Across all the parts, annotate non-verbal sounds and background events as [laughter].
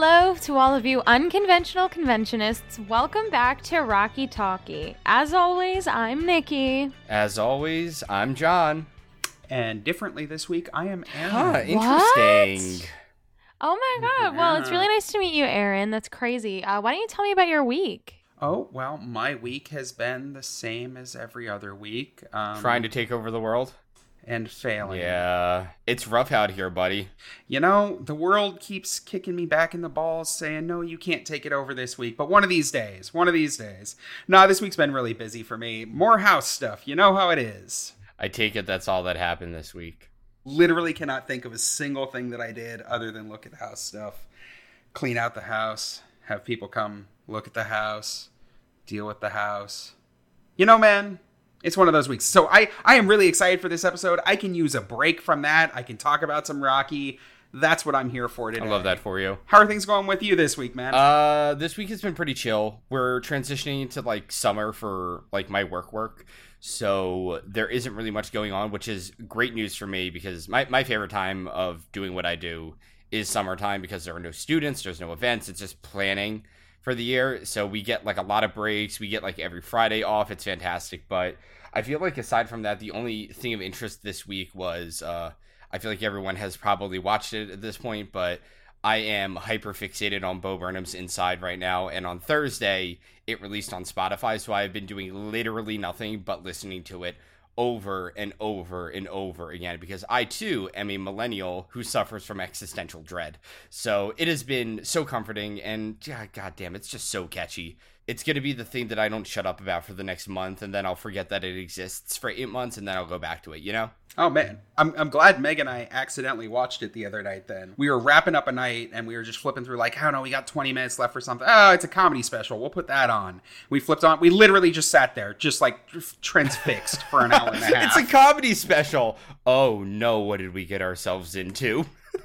Hello to all of you unconventional conventionists. Welcome back to Rocky Talkie. As always, I'm Nikki. As always, I'm John. And differently this week, I am Aaron. Huh, interesting. Oh my god. Well, it's really nice to meet you, Aaron. That's crazy. Uh, why don't you tell me about your week? Oh, well, my week has been the same as every other week. Um, Trying to take over the world? And failing. Yeah. It's rough out here, buddy. You know, the world keeps kicking me back in the balls saying, no, you can't take it over this week. But one of these days, one of these days. Nah, this week's been really busy for me. More house stuff. You know how it is. I take it that's all that happened this week. Literally cannot think of a single thing that I did other than look at house stuff, clean out the house, have people come look at the house, deal with the house. You know, man, it's one of those weeks. So I I am really excited for this episode. I can use a break from that. I can talk about some Rocky. That's what I'm here for today. I love that for you. How are things going with you this week, man? Uh, this week has been pretty chill. We're transitioning into like summer for like my work work. So there isn't really much going on, which is great news for me because my, my favorite time of doing what I do is summertime because there are no students, there's no events, it's just planning for the year. So we get like a lot of breaks. We get like every Friday off. It's fantastic. But I feel like aside from that, the only thing of interest this week was uh, I feel like everyone has probably watched it at this point, but I am hyper fixated on Bo Burnham's Inside right now. And on Thursday, it released on Spotify. So I've been doing literally nothing but listening to it over and over and over again because I too am a millennial who suffers from existential dread. So it has been so comforting and god damn, it's just so catchy. It's going to be the thing that I don't shut up about for the next month and then I'll forget that it exists for 8 months and then I'll go back to it, you know? Oh man, I'm I'm glad Meg and I accidentally watched it the other night. Then we were wrapping up a night and we were just flipping through like, I don't know, we got 20 minutes left for something. Oh, it's a comedy special. We'll put that on. We flipped on. We literally just sat there, just like transfixed for an hour and a [laughs] half. it's a comedy special. Oh no, what did we get ourselves into?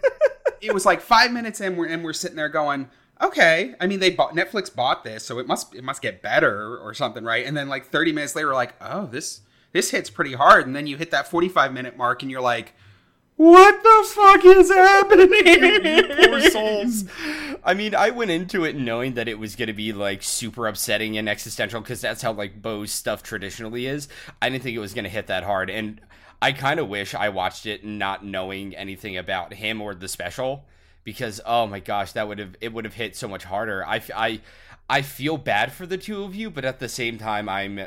[laughs] it was like five minutes in, we're, and we're sitting there going, okay. I mean, they bought Netflix bought this, so it must it must get better or something, right? And then like 30 minutes later, like, oh, this this hits pretty hard. And then you hit that 45 minute mark and you're like, what the fuck is happening? [laughs] Poor souls. I mean, I went into it knowing that it was going to be like super upsetting and existential because that's how like Bo's stuff traditionally is. I didn't think it was going to hit that hard. And I kind of wish I watched it not knowing anything about him or the special because oh my gosh, that would have it would have hit so much harder. I, I, I feel bad for the two of you, but at the same time, I'm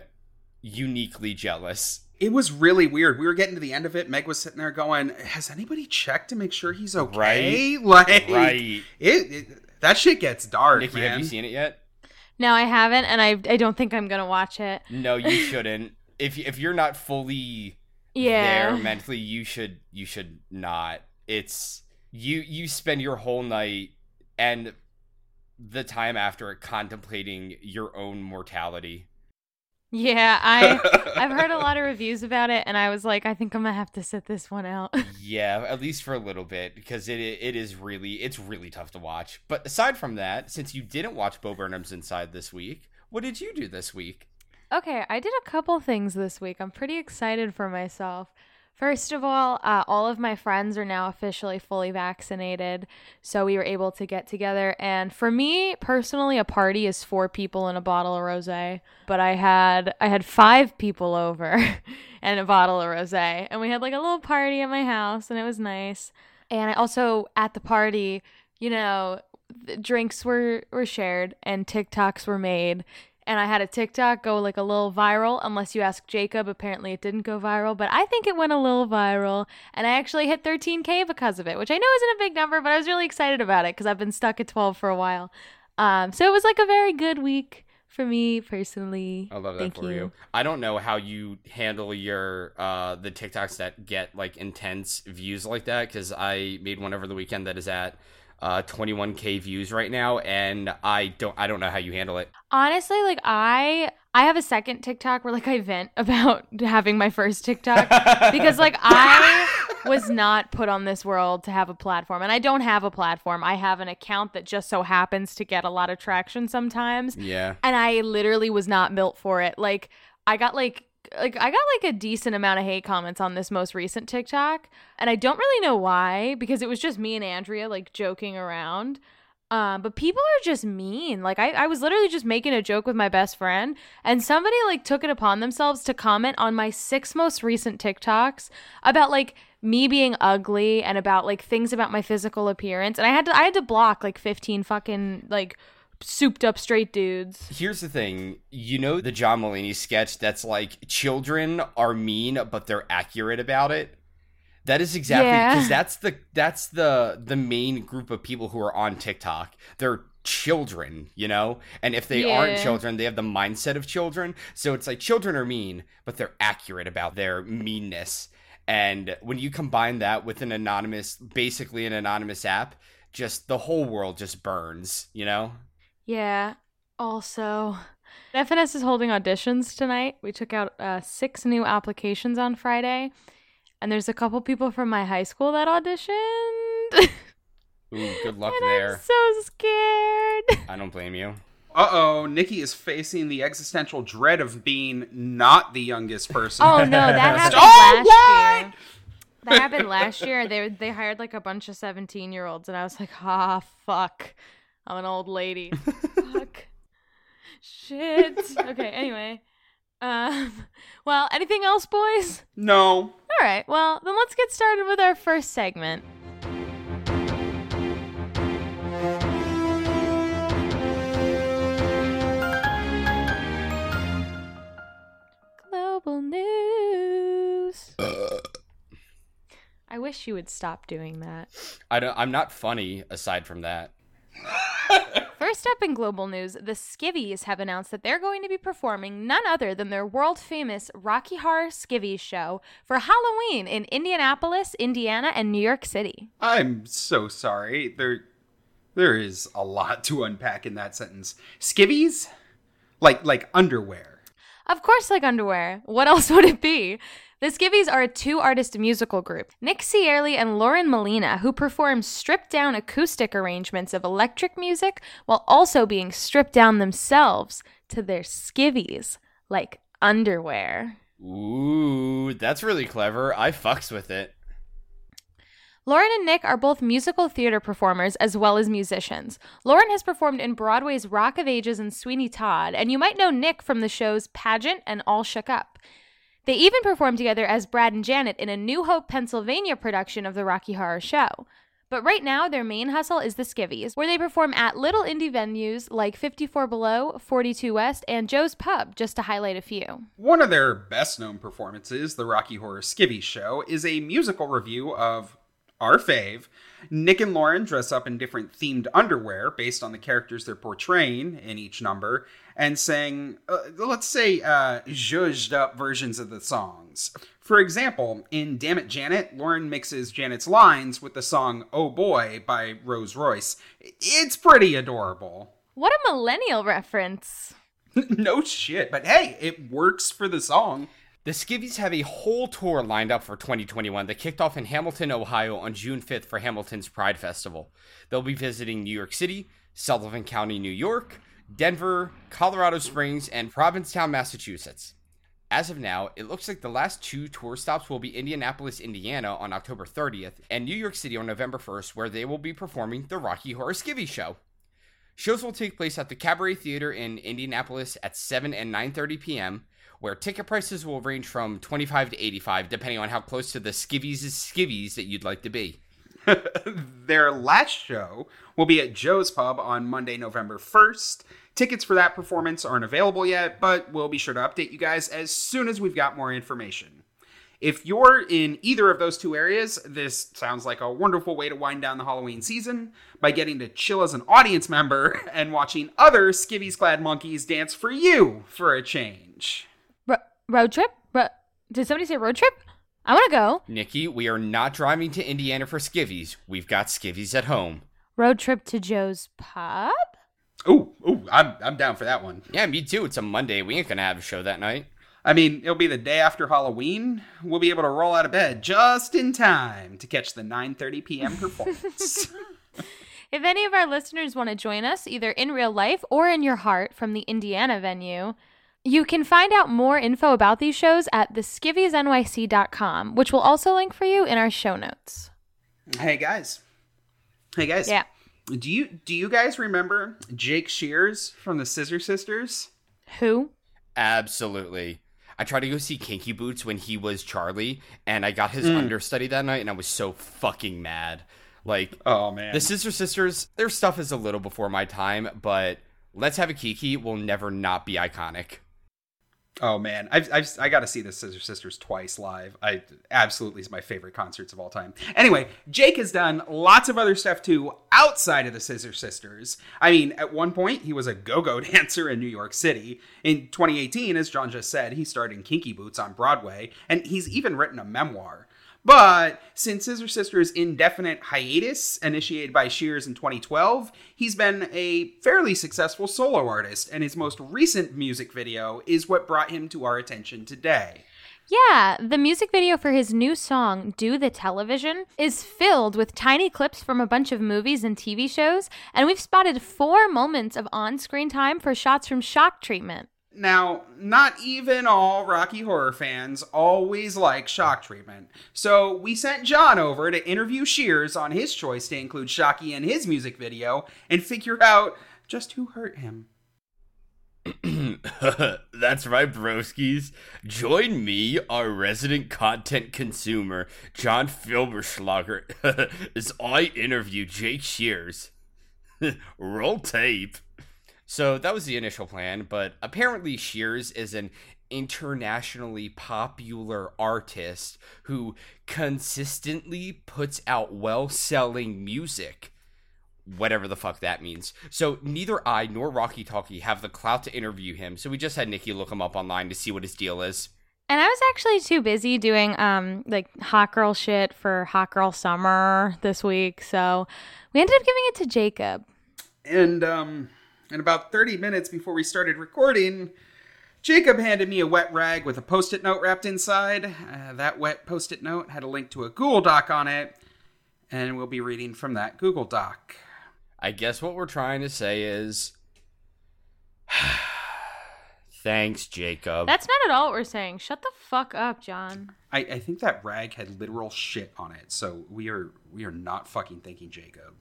uniquely jealous. It was really weird. We were getting to the end of it. Meg was sitting there going, "Has anybody checked to make sure he's okay?" Right. Like, Right. It, it that shit gets dark, Nikki, man. have you seen it yet? No, I haven't, and I I don't think I'm gonna watch it. No, you [laughs] shouldn't. if if you're not fully Yeah. there mentally, you should you should not. It's you you spend your whole night and the time after it contemplating your own mortality. Yeah, I [laughs] I've heard a lot of reviews about it, and I was like, I think I'm gonna have to sit this one out. [laughs] yeah, at least for a little bit because it it is really it's really tough to watch. But aside from that, since you didn't watch Bo Burnham's Inside this week, what did you do this week? Okay, I did a couple things this week. I'm pretty excited for myself. First of all, uh, all of my friends are now officially fully vaccinated, so we were able to get together. And for me personally, a party is four people and a bottle of rosé. But I had I had five people over [laughs] and a bottle of rosé, and we had like a little party at my house, and it was nice. And I also at the party, you know, drinks were were shared and TikToks were made and I had a TikTok go like a little viral. Unless you ask Jacob, apparently it didn't go viral, but I think it went a little viral, and I actually hit 13k because of it, which I know isn't a big number, but I was really excited about it because I've been stuck at 12 for a while. Um, so it was like a very good week for me personally. I love that Thank for you. I don't know how you handle your uh the TikToks that get like intense views like that because I made one over the weekend that is at uh 21k views right now and I don't I don't know how you handle it. Honestly, like I I have a second TikTok where like I vent about [laughs] having my first TikTok because like [laughs] I was not put on this world to have a platform and I don't have a platform. I have an account that just so happens to get a lot of traction sometimes Yeah. and I literally was not built for it. Like I got like like I got like a decent amount of hate comments on this most recent TikTok, and I don't really know why because it was just me and Andrea like joking around. Um, but people are just mean. Like I, I was literally just making a joke with my best friend, and somebody like took it upon themselves to comment on my six most recent TikToks about like me being ugly and about like things about my physical appearance. And I had to I had to block like 15 fucking like souped up straight dudes. Here's the thing, you know the John Mulaney sketch that's like children are mean but they're accurate about it. That is exactly Yeah. because that's the that's the the main group of people who are on TikTok. They're children, you know? And if they aren't children, they have the mindset of children. So it's like children are mean, but they're accurate about their meanness. And when you combine that with an anonymous basically an anonymous app, just the whole world just burns, you know? Yeah. Also, FNS is holding auditions tonight. We took out uh, six new applications on Friday, and there's a couple people from my high school that auditioned. [laughs] Ooh, good luck [laughs] and there. I'm so scared. [laughs] I don't blame you. Uh oh, Nikki is facing the existential dread of being not the youngest person. Oh no, that happened Oh, last what? year. That happened last year. They they hired like a bunch of seventeen year olds, and I was like, ah, fuck, I'm an old lady. [laughs] fuck, shit. Okay. Anyway, um, well, anything else, boys? No. All right. Well, then let's get started with our first segment. Global news. I wish you would stop doing that. I don't. I'm not funny. Aside from that, [laughs] First up in global news, the Skivvies have announced that they're going to be performing none other than their world famous Rocky Horror Skivvies show for Halloween in Indianapolis, Indiana, and New York City. I'm so sorry. There there is a lot to unpack in that sentence. Skivvies? Like like underwear. Of course, like underwear. What else would it be? The Skivvies are a two artist musical group, Nick Cearley and Lauren Molina, who perform stripped down acoustic arrangements of electric music while also being stripped down themselves to their skivvies, like underwear. ooh, that's really clever. I fucks with it. Lauren and Nick are both musical theater performers as well as musicians. Lauren has performed in Broadway's Rock of Ages and Sweeney Todd, and you might know Nick from the shows Pageant and All Shook Up. They even performed together as Brad and Janet in a New Hope, Pennsylvania production of the Rocky Horror Show. But right now, their main hustle is the Skivvies, where they perform at little indie venues like 54 Below, 42 West, and Joe's Pub, just to highlight a few. One of their best known performances, the Rocky Horror Skivvy Show, is a musical review of our fave. Nick and Lauren dress up in different themed underwear based on the characters they're portraying in each number and sing, uh, let's say, uh, zhuzhed up versions of the songs. For example, in Damn It Janet, Lauren mixes Janet's lines with the song Oh Boy by Rose Royce. It's pretty adorable. What a millennial reference! [laughs] no shit, but hey, it works for the song. The Skivvies have a whole tour lined up for 2021 that kicked off in Hamilton, Ohio on June 5th for Hamilton's Pride Festival. They'll be visiting New York City, Sullivan County, New York, Denver, Colorado Springs, and Provincetown, Massachusetts. As of now, it looks like the last two tour stops will be Indianapolis, Indiana on October 30th and New York City on November 1st, where they will be performing the Rocky Horror Skivvy Show. Shows will take place at the Cabaret Theater in Indianapolis at 7 and 9:30 p.m., where ticket prices will range from 25 to 85 depending on how close to the skivvies' skivvies that you'd like to be. [laughs] Their last show will be at Joe's Pub on Monday, November 1st. Tickets for that performance aren't available yet, but we'll be sure to update you guys as soon as we've got more information. If you're in either of those two areas, this sounds like a wonderful way to wind down the Halloween season by getting to chill as an audience member [laughs] and watching other skivvies clad monkeys dance for you for a change. Ro- road trip? Ro- Did somebody say road trip? I want to go. Nikki, we are not driving to Indiana for skivvies. We've got skivvies at home. Road trip to Joe's Pub? Ooh, ooh, I'm, I'm down for that one. Yeah, me too. It's a Monday. We ain't gonna have a show that night. I mean, it'll be the day after Halloween. We'll be able to roll out of bed just in time to catch the 9:30 p.m. performance. [laughs] [laughs] If any of our listeners want to join us, either in real life or in your heart from the Indiana venue, you can find out more info about these shows at theskivviesnyc.com, which we'll also link for you in our show notes. hey guys. Hey guys. Yeah. Do you do you guys remember Jake Shears from the Scissor Sisters? Who? Absolutely. I tried to go see Kinky Boots when he was Charlie, and I got his Mm. understudy that night, and I was so fucking mad. Like, Oh man. the Scissor Sisters, their stuff is a little before my time, but Let's Have a Kiki will never not be iconic. Oh man, I've, I've I got to see the Scissor Sisters twice live. I absolutely is my favorite concerts of all time. Anyway, Jake has done lots of other stuff too outside of the Scissor Sisters. I mean, at one point he was a go-go [laughs] dancer in New York City. In 2018, as John just said, he starred in Kinky Boots on Broadway, and he's even written a memoir. But since Scissor Sisters' indefinite hiatus, initiated by Shears in 2012, he's been a fairly successful solo artist, and his most recent music video is what brought him to our attention today. Yeah, the music video for his new song, Do the Television, is filled with tiny clips from a bunch of movies and TV shows, and we've spotted four moments of on screen time for shots from Shock Treatment. Now, not even all Rocky Horror fans always like shock treatment. So we sent John over to interview Shears on his choice to include Shocky in his music video and figure out just who hurt him. [clears throat] That's right, broskies. Join me, our resident content consumer, John Filberschlager, [laughs] as I interview Jake Shears. [laughs] Roll tape. So that was the initial plan, but apparently Shears is an internationally popular artist who consistently puts out well selling music. Whatever the fuck that means. So neither I nor Rocky Talkie have the clout to interview him, so we just had Nikki look him up online to see what his deal is. And I was actually too busy doing um like hot girl shit for Hot Girl Summer this week, so we ended up giving it to Jacob. And um and about 30 minutes before we started recording, Jacob handed me a wet rag with a post-it note wrapped inside. Uh, that wet post-it note had a link to a Google Doc on it, and we'll be reading from that Google Doc. I guess what we're trying to say is. [sighs] Thanks, Jacob. That's not at all what we're saying. Shut the fuck up, John. I, I think that rag had literal shit on it, so we are we are not fucking thanking Jacob.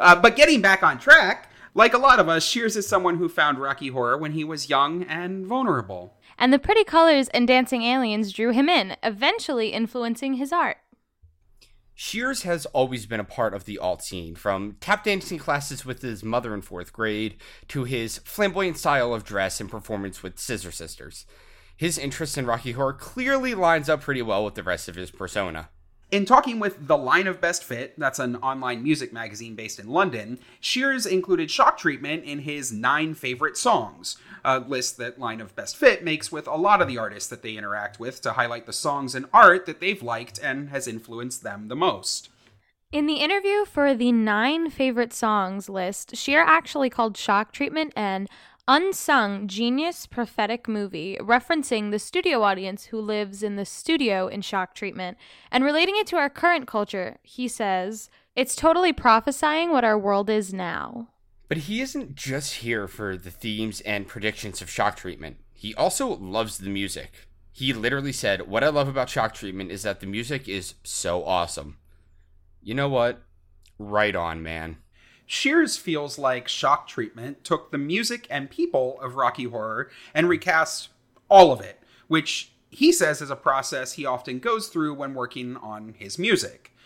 Uh, but getting back on track, like a lot of us, Shears is someone who found Rocky Horror when he was young and vulnerable. And the pretty colors and dancing aliens drew him in, eventually influencing his art. Shears has always been a part of the alt scene, from tap dancing classes with his mother in fourth grade to his flamboyant style of dress and performance with Scissor Sisters. His interest in Rocky Horror clearly lines up pretty well with the rest of his persona. In talking with The Line of Best Fit, that's an online music magazine based in London, Shears included shock treatment in his nine favorite songs, a list that Line of Best Fit makes with a lot of the artists that they interact with to highlight the songs and art that they've liked and has influenced them the most. In the interview for the nine favorite songs list, Sheer actually called Shock Treatment an unsung genius prophetic movie, referencing the studio audience who lives in the studio in Shock Treatment. And relating it to our current culture, he says, It's totally prophesying what our world is now. But he isn't just here for the themes and predictions of shock treatment. He also loves the music. He literally said, What I love about shock treatment is that the music is so awesome. You know what? Right on, man. Shears feels like Shock Treatment took the music and people of Rocky Horror and recast all of it, which he says is a process he often goes through when working on his music.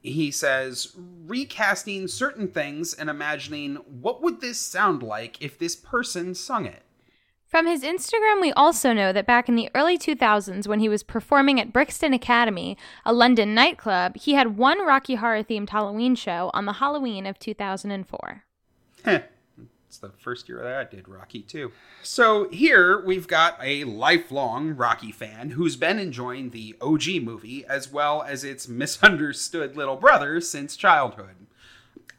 He says recasting certain things and imagining what would this sound like if this person sung it. From his Instagram, we also know that back in the early 2000s, when he was performing at Brixton Academy, a London nightclub, he had one Rocky Horror themed Halloween show on the Halloween of 2004. Heh. It's the first year that I did Rocky too. So here we've got a lifelong Rocky fan who's been enjoying the OG movie as well as its misunderstood little brother since childhood.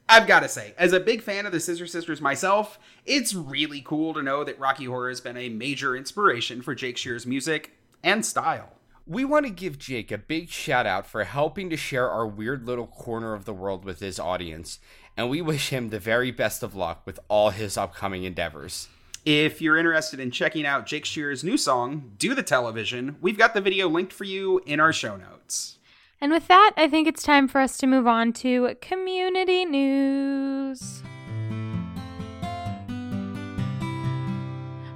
I've got to say, as a big fan of the Scissor Sisters myself, it's really cool to know that Rocky Horror has been a major inspiration for Jake Shear's music and style. We want to give Jake a big shout out for helping to share our weird little corner of the world with his audience, and we wish him the very best of luck with all his upcoming endeavors. If you're interested in checking out Jake Shear's new song, Do the Television, we've got the video linked for you in our show notes. And with that, I think it's time for us to move on to community news.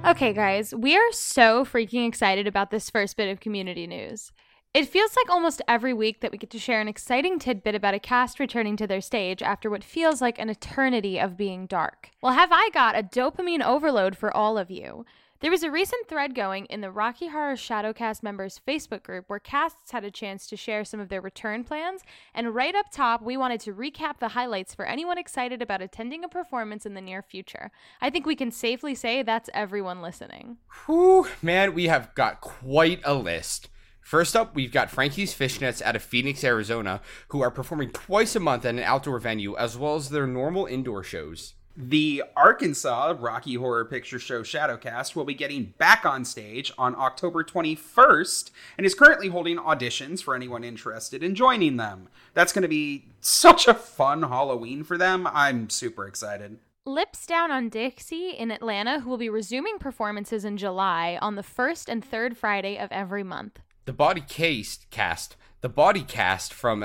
Okay, guys, we are so freaking excited about this first bit of community news. It feels like almost every week that we get to share an exciting tidbit about a cast returning to their stage after what feels like an eternity of being dark. Well, have I got a dopamine overload for all of you? There was a recent thread going in the Rocky Horror Shadowcast members Facebook group where casts had a chance to share some of their return plans, and right up top, we wanted to recap the highlights for anyone excited about attending a performance in the near future. I think we can safely say that's everyone listening. Whew, man, we have got quite a list. First up, we've got Frankie's Fishnets out of Phoenix, Arizona, who are performing twice a month at an outdoor venue as well as their normal indoor shows. The Arkansas Rocky Horror Picture Show Shadowcast will be getting back on stage on October 21st and is currently holding auditions for anyone interested in joining them. That's going to be such a fun Halloween for them. I'm super excited. Lips Down on Dixie in Atlanta, who will be resuming performances in July on the first and third Friday of every month. The Body Cast cast, the Body Cast from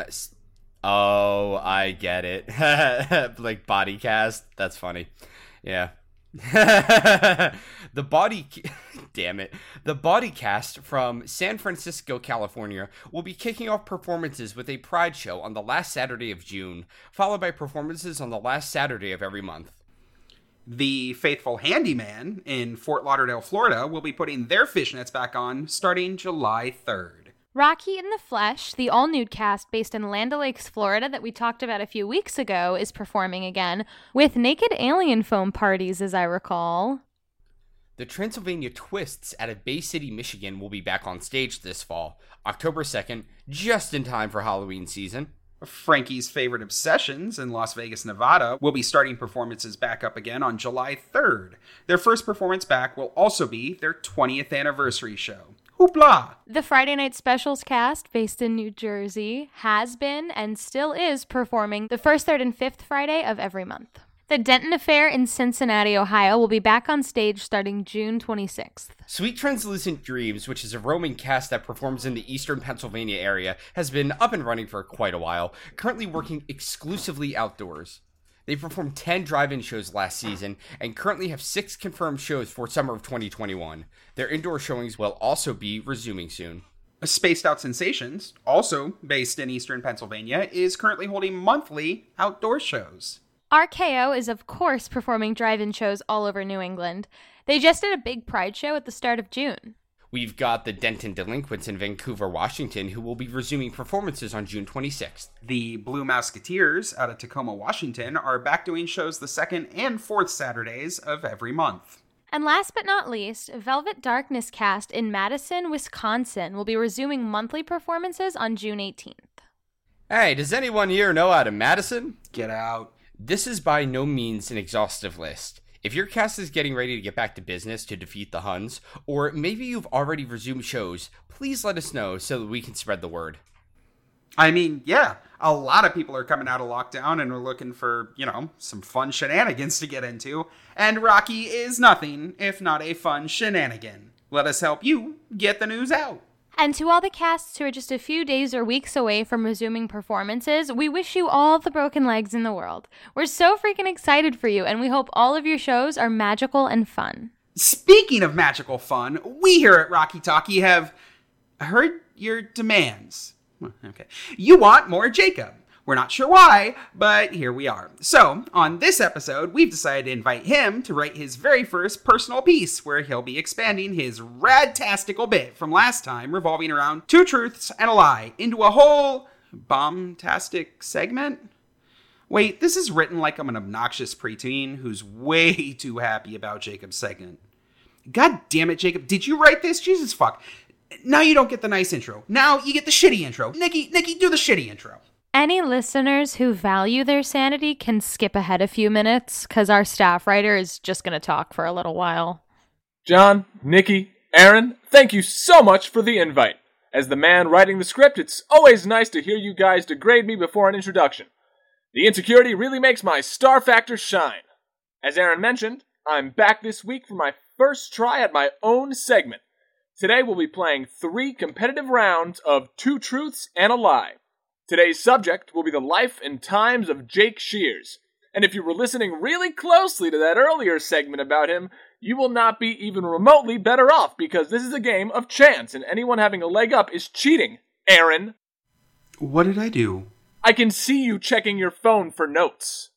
Oh, I get it. [laughs] like body cast. That's funny. Yeah. [laughs] the body [laughs] damn it. The body cast from San Francisco, California will be kicking off performances with a pride show on the last Saturday of June, followed by performances on the last Saturday of every month. The Faithful Handyman in Fort Lauderdale, Florida will be putting their fishnets back on starting July 3rd. Rocky in the Flesh, the all nude cast based in Land O'Lakes, Florida, that we talked about a few weeks ago, is performing again with naked alien foam parties, as I recall. The Transylvania Twists out of Bay City, Michigan will be back on stage this fall, October 2nd, just in time for Halloween season. Frankie's Favorite Obsessions in Las Vegas, Nevada will be starting performances back up again on July 3rd. Their first performance back will also be their 20th anniversary show. Hoopla! The Friday Night Specials cast, based in New Jersey, has been and still is performing the first, third, and fifth Friday of every month. The Denton Affair in Cincinnati, Ohio will be back on stage starting June 26th. Sweet Translucent Dreams, which is a roaming cast that performs in the eastern Pennsylvania area, has been up and running for quite a while, currently working exclusively outdoors. They performed 10 drive in shows last season and currently have six confirmed shows for summer of 2021. Their indoor showings will also be resuming soon. Spaced Out Sensations, also based in eastern Pennsylvania, is currently holding monthly outdoor shows. RKO is, of course, performing drive in shows all over New England. They just did a big Pride show at the start of June. We've got the Denton Delinquents in Vancouver, Washington, who will be resuming performances on June 26th. The Blue Musketeers out of Tacoma, Washington, are back doing shows the second and fourth Saturdays of every month. And last but not least, Velvet Darkness cast in Madison, Wisconsin will be resuming monthly performances on June 18th. Hey, does anyone here know out of Madison? Get out. This is by no means an exhaustive list. If your cast is getting ready to get back to business to defeat the Huns, or maybe you've already resumed shows, please let us know so that we can spread the word. I mean, yeah, a lot of people are coming out of lockdown and are looking for, you know, some fun shenanigans to get into. And Rocky is nothing if not a fun shenanigan. Let us help you get the news out. And to all the casts who are just a few days or weeks away from resuming performances, we wish you all the broken legs in the world. We're so freaking excited for you, and we hope all of your shows are magical and fun. Speaking of magical fun, we here at Rocky Talkie have heard your demands. Okay. You want more Jacob. We're not sure why, but here we are. So, on this episode, we've decided to invite him to write his very first personal piece, where he'll be expanding his radtastical bit from last time, revolving around two truths and a lie, into a whole bombastic segment. Wait, this is written like I'm an obnoxious preteen who's way [laughs] too happy about Jacob's segment. God damn it, Jacob, did you write this? Jesus fuck. Now you don't get the nice intro. Now you get the shitty intro. Nikki, Nikki, do the shitty intro. Any listeners who value their sanity can skip ahead a few minutes because our staff writer is just going to talk for a little while. John, Nikki, Aaron, thank you so much for the invite. As the man writing the script, it's always nice to hear you guys degrade me before an introduction. The insecurity really makes my star factor shine. As Aaron mentioned, I'm back this week for my first try at my own segment. Today we'll be playing three competitive rounds of Two Truths and a Lie. Today's subject will be the life and times of Jake Shears. And if you were listening really closely to that earlier segment about him, you will not be even remotely better off because this is a game of chance and anyone having a leg up is cheating. Aaron, What did I do? I can see you checking your phone for notes.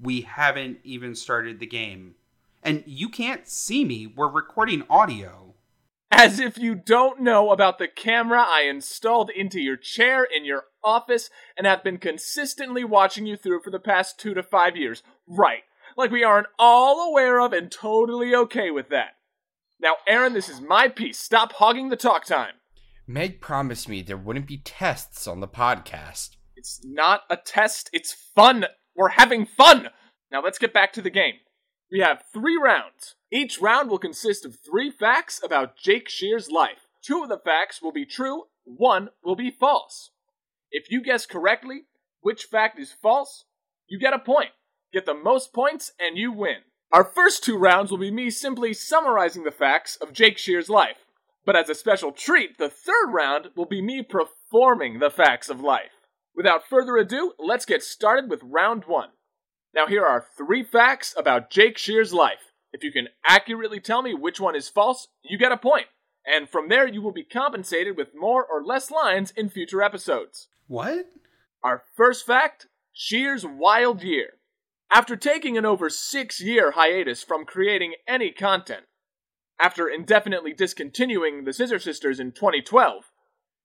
We haven't even started the game. And you can't see me. We're recording audio. As if you don't know about the camera I installed into your chair in your office and have been consistently watching you through for the past two to five years. Right. Like we aren't all aware of and totally okay with that. Now, Aaron, this is my piece. Stop hogging the talk time. Meg promised me there wouldn't be tests on the podcast. It's not a test, it's fun. We're having fun. Now let's get back to the game. We have three rounds. Each round will consist of three facts about Jake Shear's life. Two of the facts will be true, one will be false. If you guess correctly which fact is false, you get a point. Get the most points and you win. Our first two rounds will be me simply summarizing the facts of Jake Shear's life. But as a special treat, the third round will be me performing the facts of life. Without further ado, let's get started with round one. Now, here are three facts about Jake Shear's life. If you can accurately tell me which one is false, you get a point. And from there, you will be compensated with more or less lines in future episodes. What? Our first fact Shear's wild year. After taking an over six year hiatus from creating any content, after indefinitely discontinuing the Scissor Sisters in 2012,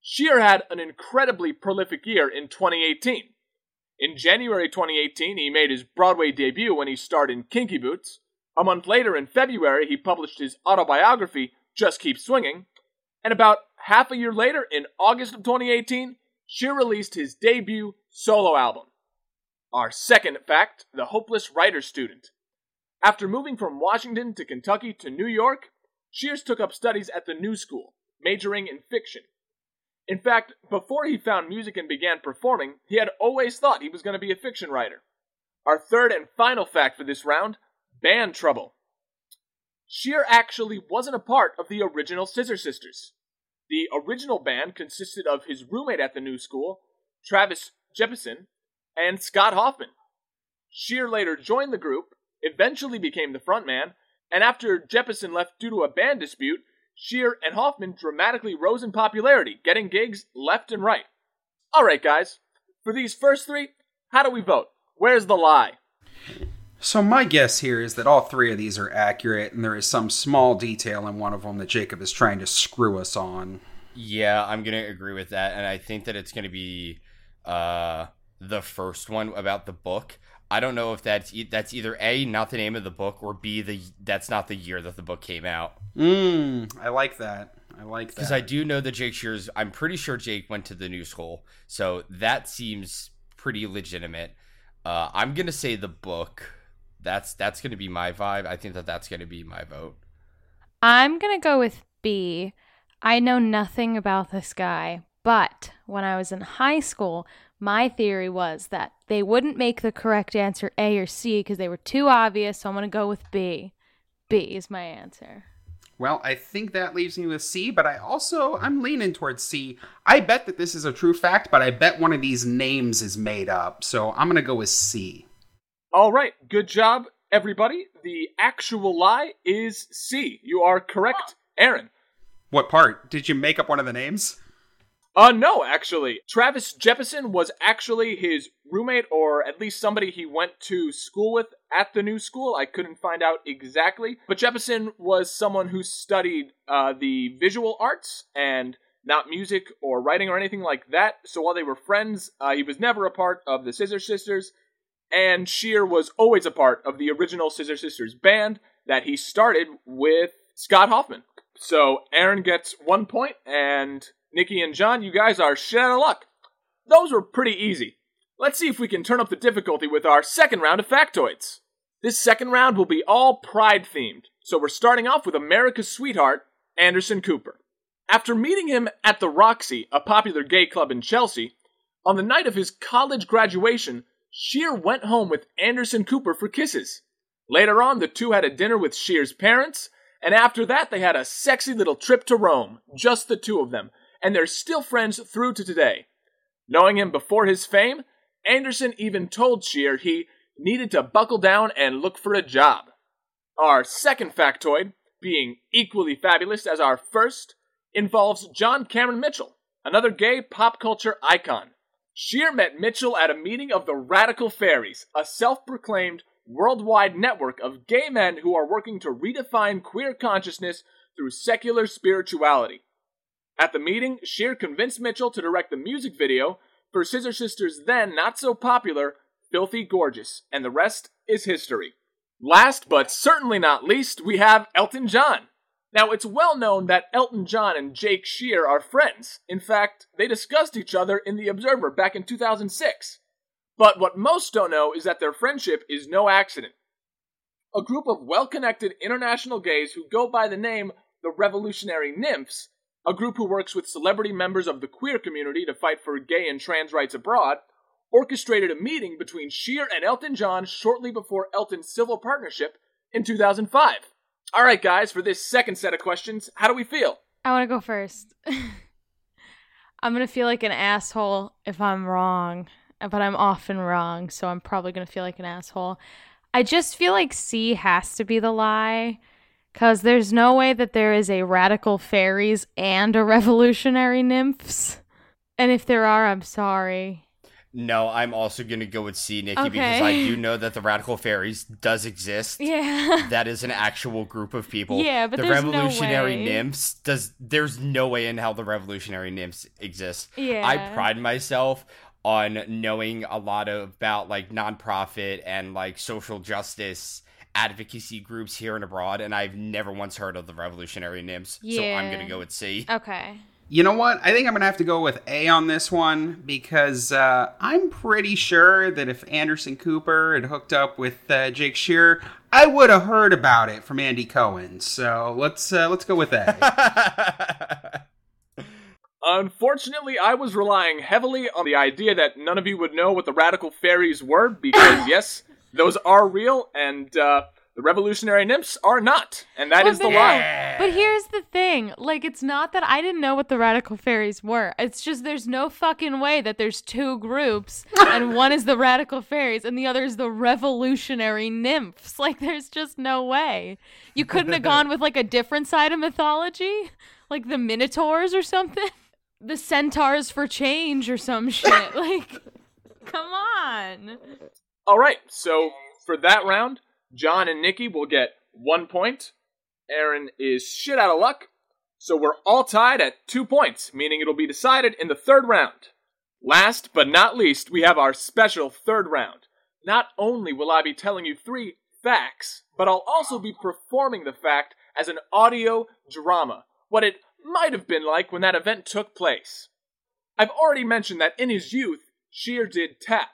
Shear had an incredibly prolific year in 2018. In January 2018, he made his Broadway debut when he starred in Kinky Boots. A month later, in February, he published his autobiography, Just Keep Swinging. And about half a year later, in August of 2018, Shear released his debut solo album. Our second fact the hopeless writer student. After moving from Washington to Kentucky to New York, Shears took up studies at the New School, majoring in fiction. In fact, before he found music and began performing, he had always thought he was going to be a fiction writer. Our third and final fact for this round band trouble. Sheer actually wasn't a part of the original Scissor Sisters. The original band consisted of his roommate at the new school, Travis Jeppesen, and Scott Hoffman. Sheer later joined the group, eventually became the frontman, and after Jeppesen left due to a band dispute, Shear and Hoffman dramatically rose in popularity, getting gigs left and right. Alright, guys, for these first three, how do we vote? Where's the lie? So my guess here is that all three of these are accurate, and there is some small detail in one of them that Jacob is trying to screw us on. Yeah, I'm gonna agree with that, and I think that it's gonna be uh, the first one about the book. I don't know if that's e- that's either a not the name of the book or b the that's not the year that the book came out. Mmm, I like that. I like that. Because I do know that Jake Shears. I'm pretty sure Jake went to the new school, so that seems pretty legitimate. Uh, I'm gonna say the book. That's that's gonna be my vibe. I think that that's gonna be my vote. I'm going to go with B. I know nothing about this guy, but when I was in high school, my theory was that they wouldn't make the correct answer A or C because they were too obvious, so I'm going to go with B. B is my answer. Well, I think that leaves me with C, but I also I'm leaning towards C. I bet that this is a true fact, but I bet one of these names is made up. So I'm gonna go with C. Alright, good job, everybody. The actual lie is C. You are correct, Aaron. What part? Did you make up one of the names? Uh, no, actually. Travis Jeppesen was actually his roommate, or at least somebody he went to school with at the new school. I couldn't find out exactly. But Jeppesen was someone who studied uh, the visual arts and not music or writing or anything like that. So while they were friends, uh, he was never a part of the Scissor Sisters. And Shear was always a part of the original Scissor Sisters band that he started with Scott Hoffman. So Aaron gets one point, and Nikki and John, you guys are shit out of luck. Those were pretty easy. Let's see if we can turn up the difficulty with our second round of factoids. This second round will be all pride themed, so we're starting off with America's sweetheart, Anderson Cooper. After meeting him at the Roxy, a popular gay club in Chelsea, on the night of his college graduation, Shear went home with Anderson Cooper for kisses. Later on, the two had a dinner with Shear's parents, and after that, they had a sexy little trip to Rome, just the two of them, and they're still friends through to today. Knowing him before his fame, Anderson even told Scheer he needed to buckle down and look for a job. Our second factoid, being equally fabulous as our first, involves John Cameron Mitchell, another gay pop culture icon. Scheer met Mitchell at a meeting of the Radical Faeries, a self proclaimed worldwide network of gay men who are working to redefine queer consciousness through secular spirituality. At the meeting, Scheer convinced Mitchell to direct the music video for Scissor Sisters' then not so popular Filthy Gorgeous, and the rest is history. Last but certainly not least, we have Elton John. Now, it's well known that Elton John and Jake Scheer are friends. In fact, they discussed each other in The Observer back in 2006. But what most don't know is that their friendship is no accident. A group of well connected international gays who go by the name the Revolutionary Nymphs, a group who works with celebrity members of the queer community to fight for gay and trans rights abroad, orchestrated a meeting between Sheer and Elton John shortly before Elton's civil partnership in 2005. All right, guys, for this second set of questions, how do we feel? I want to go first. [laughs] I'm going to feel like an asshole if I'm wrong, but I'm often wrong, so I'm probably going to feel like an asshole. I just feel like C has to be the lie because there's no way that there is a radical faeries and a revolutionary nymphs. And if there are, I'm sorry. No, I'm also gonna go with C, Nikki, Okay. because I do know that the Radical Faeries does exist. Yeah. [laughs] That is an actual group of people. Yeah, but the there's no Revolutionary way. Nymphs does. There's no way in hell the Revolutionary Nymphs exist. Yeah. I pride myself on knowing a lot about like nonprofit and like social justice advocacy groups here and abroad, and I've never once heard of the Revolutionary Nymphs. So I'm gonna go with C. okay. You know what? I think I'm gonna have to go with A on this one because uh, I'm pretty sure that if Anderson Cooper had hooked up with uh, Jake Shearer, I would have heard about it from Andy Cohen. So let's uh, let's go with A. [laughs] Unfortunately, I was relying heavily on the idea that none of you would know what the radical faeries were, because [laughs] yes, those are real, and uh, the revolutionary nymphs are not, and that Well, is the but- lie. But here's the thing. Like, it's not that I didn't know what the radical faeries were. It's just there's no fucking way that there's two groups [laughs] and one is the radical faeries and the other is the revolutionary nymphs. [laughs] Like, there's just no way. You couldn't have gone with like a different side of mythology? Like the minotaurs or something? [laughs] The centaurs for change or some shit. Like, come on. All right, so for that round, John and Nikki will get one point. Aaron is shit out of luck, so we're all tied at two points, meaning it'll be decided in the third round. Last but not least, we have our special third round. Not only will I be telling you three facts, but I'll also be performing the fact as an audio drama, what it might have been like when that event took place. I've already mentioned that in his youth, Shear did tap.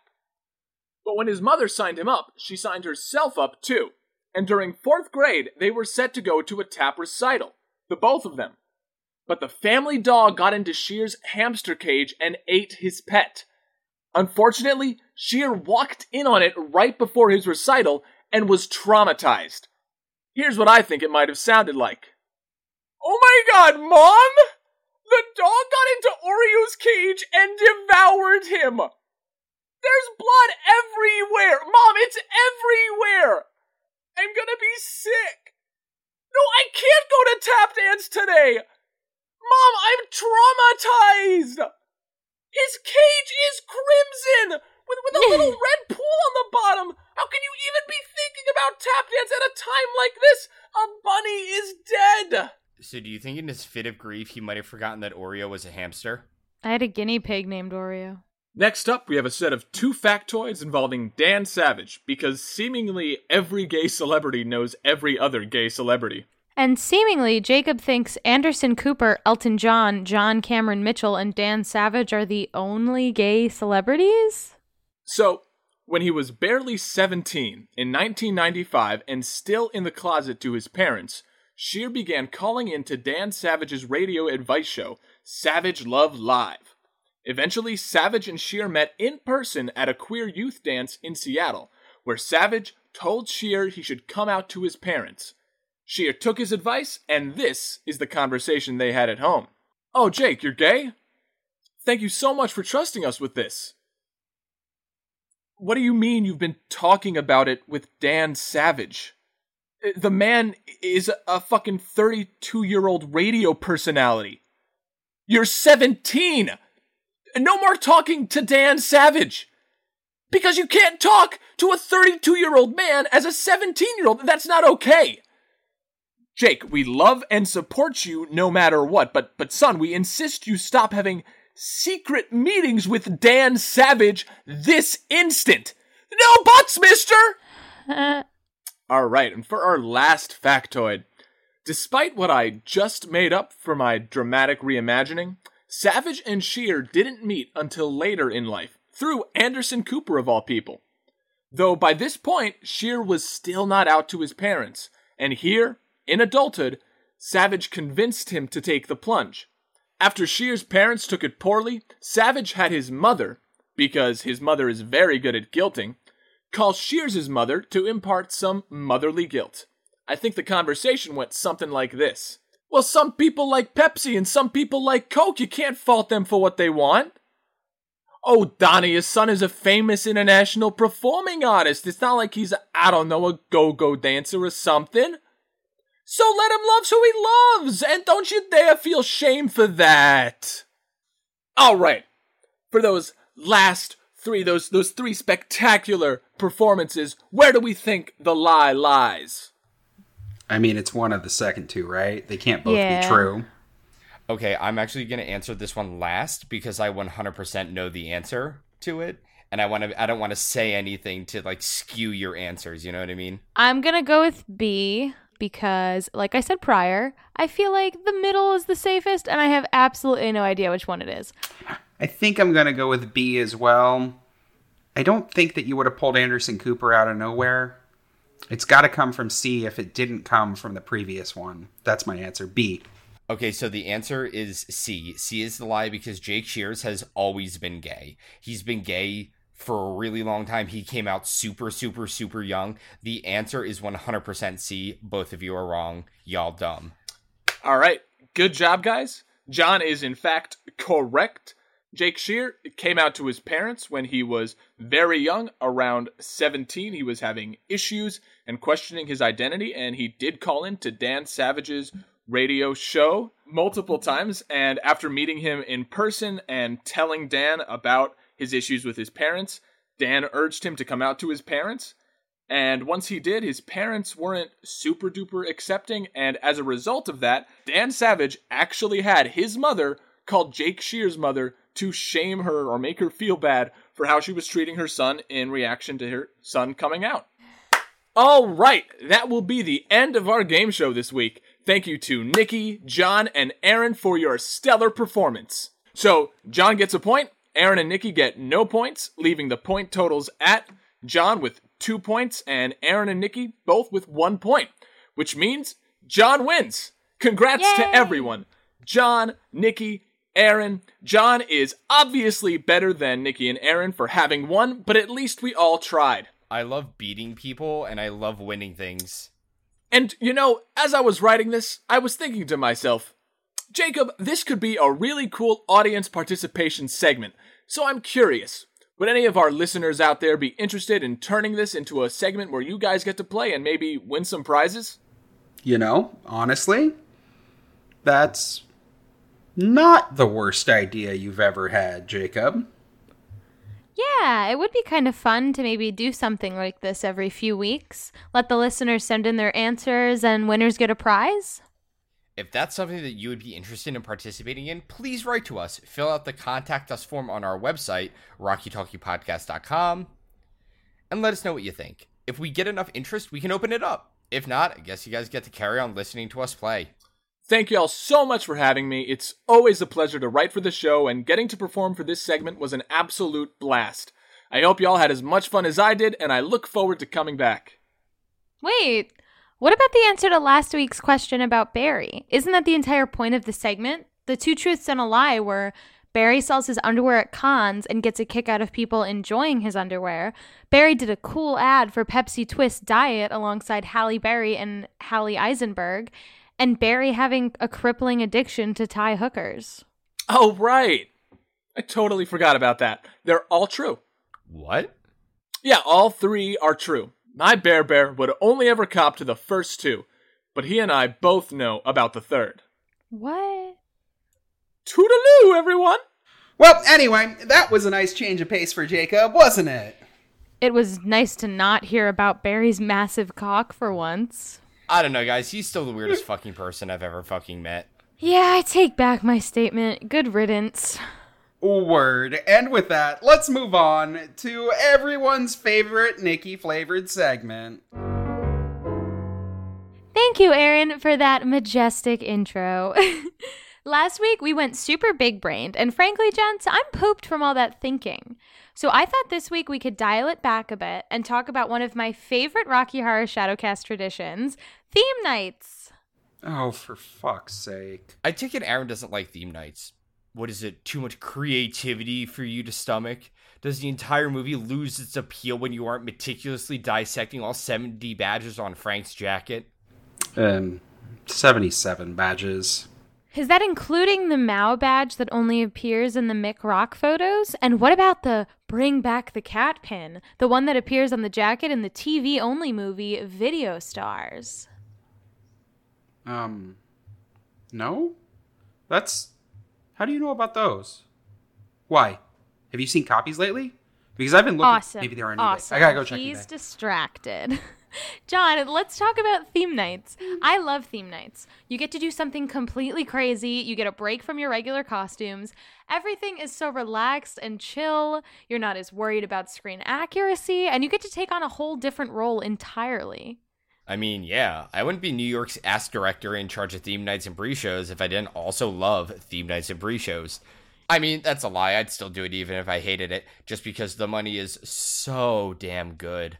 But when his mother signed him up, she signed herself up too. And during fourth grade, they were set to go to a tap recital, the both of them. But the family dog got into Shear's hamster cage and ate his pet. Unfortunately, Shear walked in on it right before his recital and was traumatized. Here's what I think it might have sounded like. Oh my god, Mom! The dog got into Oreo's cage and devoured him! There's blood everywhere! Mom, it's everywhere! I'm gonna be sick! No, I can't go to tap dance today! Mom, I'm traumatized! His cage is crimson! With, with a little [laughs] red pool on the bottom! How can you even be thinking about tap dance at a time like this? A bunny is dead! So, do you think in his fit of grief he might have forgotten that Oreo was a hamster? I had a guinea pig named Oreo. Next up, we have a set of two factoids involving Dan Savage, because seemingly every gay celebrity knows every other gay celebrity. And seemingly, Jacob thinks Anderson Cooper, Elton John, John Cameron Mitchell, and Dan Savage are the only gay celebrities? So, when he was barely 17 in 1995 and still in the closet to his parents, Shear began calling into Dan Savage's radio advice show, Savage Love Live. Eventually, Savage and Shear met in person at a queer youth dance in Seattle, where Savage told Shear he should come out to his parents. Shear took his advice, and this is the conversation they had at home. Oh, Jake, you're gay? Thank you so much for trusting us with this. What do you mean you've been talking about it with Dan Savage? The man is a fucking 32 year old radio personality. You're 17! No more talking to Dan Savage! Because you can't talk to a 32 year old man as a 17 year old. That's not okay. Jake, we love and support you no matter what, but but son, we insist you stop having secret meetings with Dan Savage this instant. No buts, mister! [laughs] All right, and for our last factoid, despite what I just made up for my dramatic reimagining, Savage and Sheer didn't meet until later in life, through Anderson Cooper of all people. Though by this point, Sheer was still not out to his parents, and here, in adulthood, Savage convinced him to take the plunge. After Shears' parents took it poorly, Savage had his mother, because his mother is very good at guilting, call Shears' mother to impart some motherly guilt. I think the conversation went something like this. Well, some people like Pepsi and some people like Coke. You can't fault them for what they want. Oh, Donnie, his son is a famous international performing artist. It's not like he's, I don't know, a go go dancer or something. So let him love who he loves, and don't you dare feel shame for that. All right, for those last three, those those three spectacular performances, where do we think the lie lies? I mean, it's one of the second two, right? They can't both Yeah. be true. Okay, I'm actually going to answer this one last because I 100% know the answer to it and I want to I don't want to say anything to like skew your answers, you know what I mean? I'm gonna go with B because, like I said prior, I feel like the middle is the safest, and I have absolutely no idea which one it is. I think I'm going to go with B as well. I don't think that you would have pulled Anderson Cooper out of nowhere. It's got to come from C if it didn't come from the previous one. That's my answer. B. Okay, so the answer is C. C is the lie because Jake Shears has always been gay. He's been gay for a really long time. He came out super, super, super young. The answer is 100% C. Both of you are wrong. Y'all dumb. All right, good job, guys. John is in fact correct. Jake Shear came out to his parents when he was very young, around 17. He was having issues and questioning his identity, and he did call in to Dan Savage's radio show multiple times. And after meeting him in person and telling Dan about his issues with his parents, Dan urged him to come out to his parents. And once he did, his parents weren't super duper accepting. And as a result of that, Dan Savage actually had his mother call Jake Shears' mother to shame her or make her feel bad for how she was treating her son in reaction to her son coming out. All right, that will be the end of our game show this week. Thank you to Nikki, John, and Aaron for your stellar performance. So, John gets a point, Aaron and Nikki get no points, leaving the point totals at John with two points and Aaron and Nikki both with one point, which means John wins. Congrats to everyone. John, Nikki, Aaron. John is obviously better than Nikki and Aaron for having won, but at least we all tried. I love beating people and I love winning things. And, you know, as I was writing this, I was thinking to myself, Jacob, this could be a really cool audience participation segment. So I'm curious, would any of our listeners out there be interested in turning this into a segment where you guys get to play and maybe win some prizes? You know, honestly, that's not the worst idea you've ever had, Jacob. Yeah, it would be kind of fun to maybe do something like this every few weeks. Let the listeners send in their answers and winners get a prize. If that's something that you would be interested in participating in, please write to us. Fill out the contact us form on our website, rockytalkypodcast.com, and let us know what you think. If we get enough interest, we can open it up. If not, I guess you guys get to carry on listening to us play. Thank you all so much for having me. It's always a pleasure to write for the show, and getting to perform for this segment was an absolute blast. I hope y'all had as much fun as I did, and I look forward to coming back. Wait, what about the answer to last week's question about Barry? Isn't that the entire point of the segment? The two truths and a lie were Barry sells his underwear at cons and gets a kick out of people enjoying his underwear. Barry did a cool ad for Pepsi Twist Diet alongside Halle Berry and Hallie Eisenberg, and Barry having a crippling addiction to Thai hookers. Oh, right. I totally forgot about that. They're all true. What? Yeah, all three are true. My Bear Bear would only ever cop to the first two, but he and I both know about the third. What? Toodaloo, everyone! Well, anyway, that was a nice change of pace for Jacob, wasn't it? It was nice to not hear about Barry's massive cock for once. I don't know, guys. He's still the weirdest [laughs] fucking person I've ever fucking met. Yeah, I take back my statement. Good riddance. Word. And with that, let's move on to everyone's favorite Nikki flavored segment. Thank you, Aaron, for that majestic intro. [laughs] Last week we went super big brained, and frankly, gents, I'm pooped from all that thinking. So I thought this week we could dial it back a bit and talk about one of my favorite Rocky Horror Shadowcast traditions theme nights. Oh, for fuck's sake. I take it Aaron doesn't like theme nights. What is it? Too much creativity for you to stomach? Does the entire movie lose its appeal when you aren't meticulously dissecting all 70 badges on Frank's jacket? Um, 77 badges. Is that including the Mao badge that only appears in the Mick Rock photos? And what about the Bring Back the Cat pin, the one that appears on the jacket in the TV only movie Video Stars? Um, no? That's. How do you know about those? Why? Have you seen copies lately? Because I've been looking. Awesome. Maybe they're on awesome. eBay. I gotta go check He's eBay. distracted. [laughs] John, let's talk about theme nights. Mm-hmm. I love theme nights. You get to do something completely crazy. You get a break from your regular costumes. Everything is so relaxed and chill. You're not as worried about screen accuracy, and you get to take on a whole different role entirely. I mean, yeah, I wouldn't be New York's ass director in charge of theme nights and pre shows if I didn't also love theme nights and pre shows. I mean, that's a lie. I'd still do it even if I hated it, just because the money is so damn good.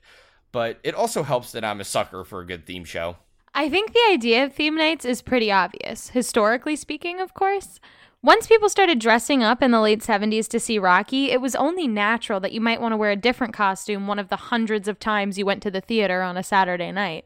But it also helps that I'm a sucker for a good theme show. I think the idea of theme nights is pretty obvious, historically speaking, of course. Once people started dressing up in the late 70s to see Rocky, it was only natural that you might want to wear a different costume one of the hundreds of times you went to the theater on a Saturday night.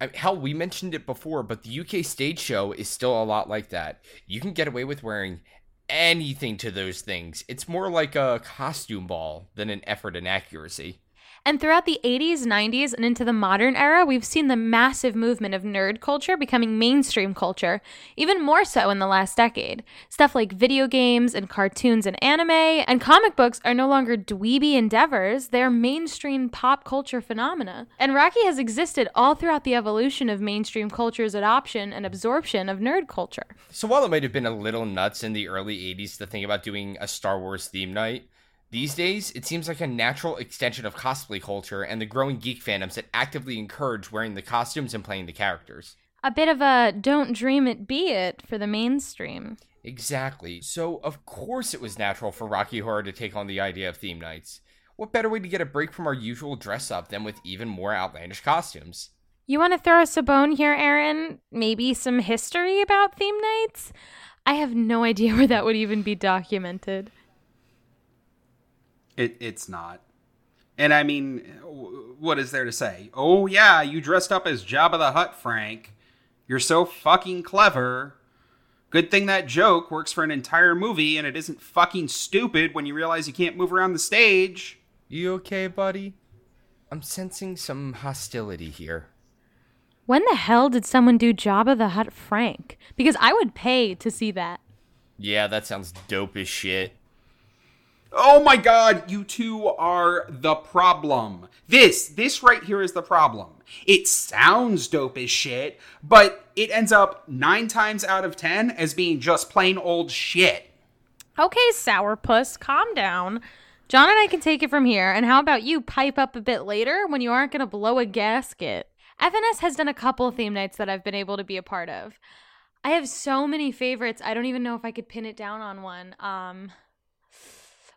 I, hell, we mentioned it before, but the UK stage show is still a lot like that. You can get away with wearing anything to those things. It's more like a costume ball than an effort in accuracy. And throughout the 80s, 90s, and into the modern era, we've seen the massive movement of nerd culture becoming mainstream culture, even more so in the last decade. Stuff like video games and cartoons and anime and comic books are no longer dweeby endeavors, they're mainstream pop culture phenomena. And Rocky has existed all throughout the evolution of mainstream culture's adoption and absorption of nerd culture. So while it might have been a little nuts in the early 80s to think about doing a Star Wars theme night, these days, it seems like a natural extension of cosplay culture and the growing geek fandoms that actively encourage wearing the costumes and playing the characters. A bit of a don't dream it be it for the mainstream. Exactly. So, of course, it was natural for Rocky Horror to take on the idea of theme nights. What better way to get a break from our usual dress up than with even more outlandish costumes? You want to throw us a bone here, Aaron? Maybe some history about theme nights? I have no idea [laughs] where that would even be documented. It, it's not. And I mean, what is there to say? Oh, yeah, you dressed up as Jabba the Hutt, Frank. You're so fucking clever. Good thing that joke works for an entire movie and it isn't fucking stupid when you realize you can't move around the stage. You okay, buddy? I'm sensing some hostility here. When the hell did someone do Jabba the Hutt Frank? Because I would pay to see that. Yeah, that sounds dope as shit. Oh my god, you two are the problem. This, this right here is the problem. It sounds dope as shit, but it ends up nine times out of ten as being just plain old shit. Okay, sourpuss, calm down. John and I can take it from here, and how about you pipe up a bit later when you aren't to blow a gasket? FNS has done a couple theme nights that I've been able to be a part of. I have so many favorites, I don't even know if I could pin it down on one. Um,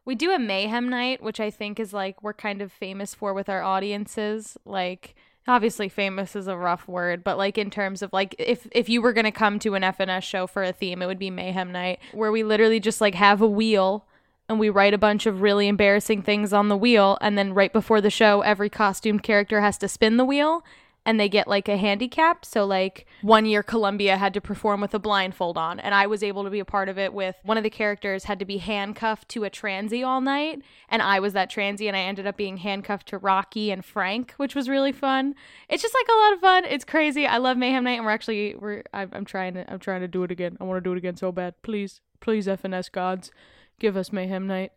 we do a mayhem night, which I think is like we're kind of famous for with our audiences. Like, obviously, famous is a rough word, but like in terms of like if if you were gonna come to an FNS show for a theme, it would be mayhem night, where we literally just like have a wheel and we write a bunch of really embarrassing things on the wheel, and then right before the show, every costumed character has to spin the wheel. And they get like a handicap. So, like, one year Columbia had to perform with a blindfold on, and I was able to be a part of it with one of the characters had to be handcuffed to a transy all night, and I was that transy, and I ended up being handcuffed to Rocky and Frank, which was really fun. It's just like a lot of fun. It's crazy. I love Mayhem Night, and we're actually we're I'm, I'm trying to I'm trying to do it again. I want to do it again so bad. Please, please, FNS gods, give us Mayhem Night.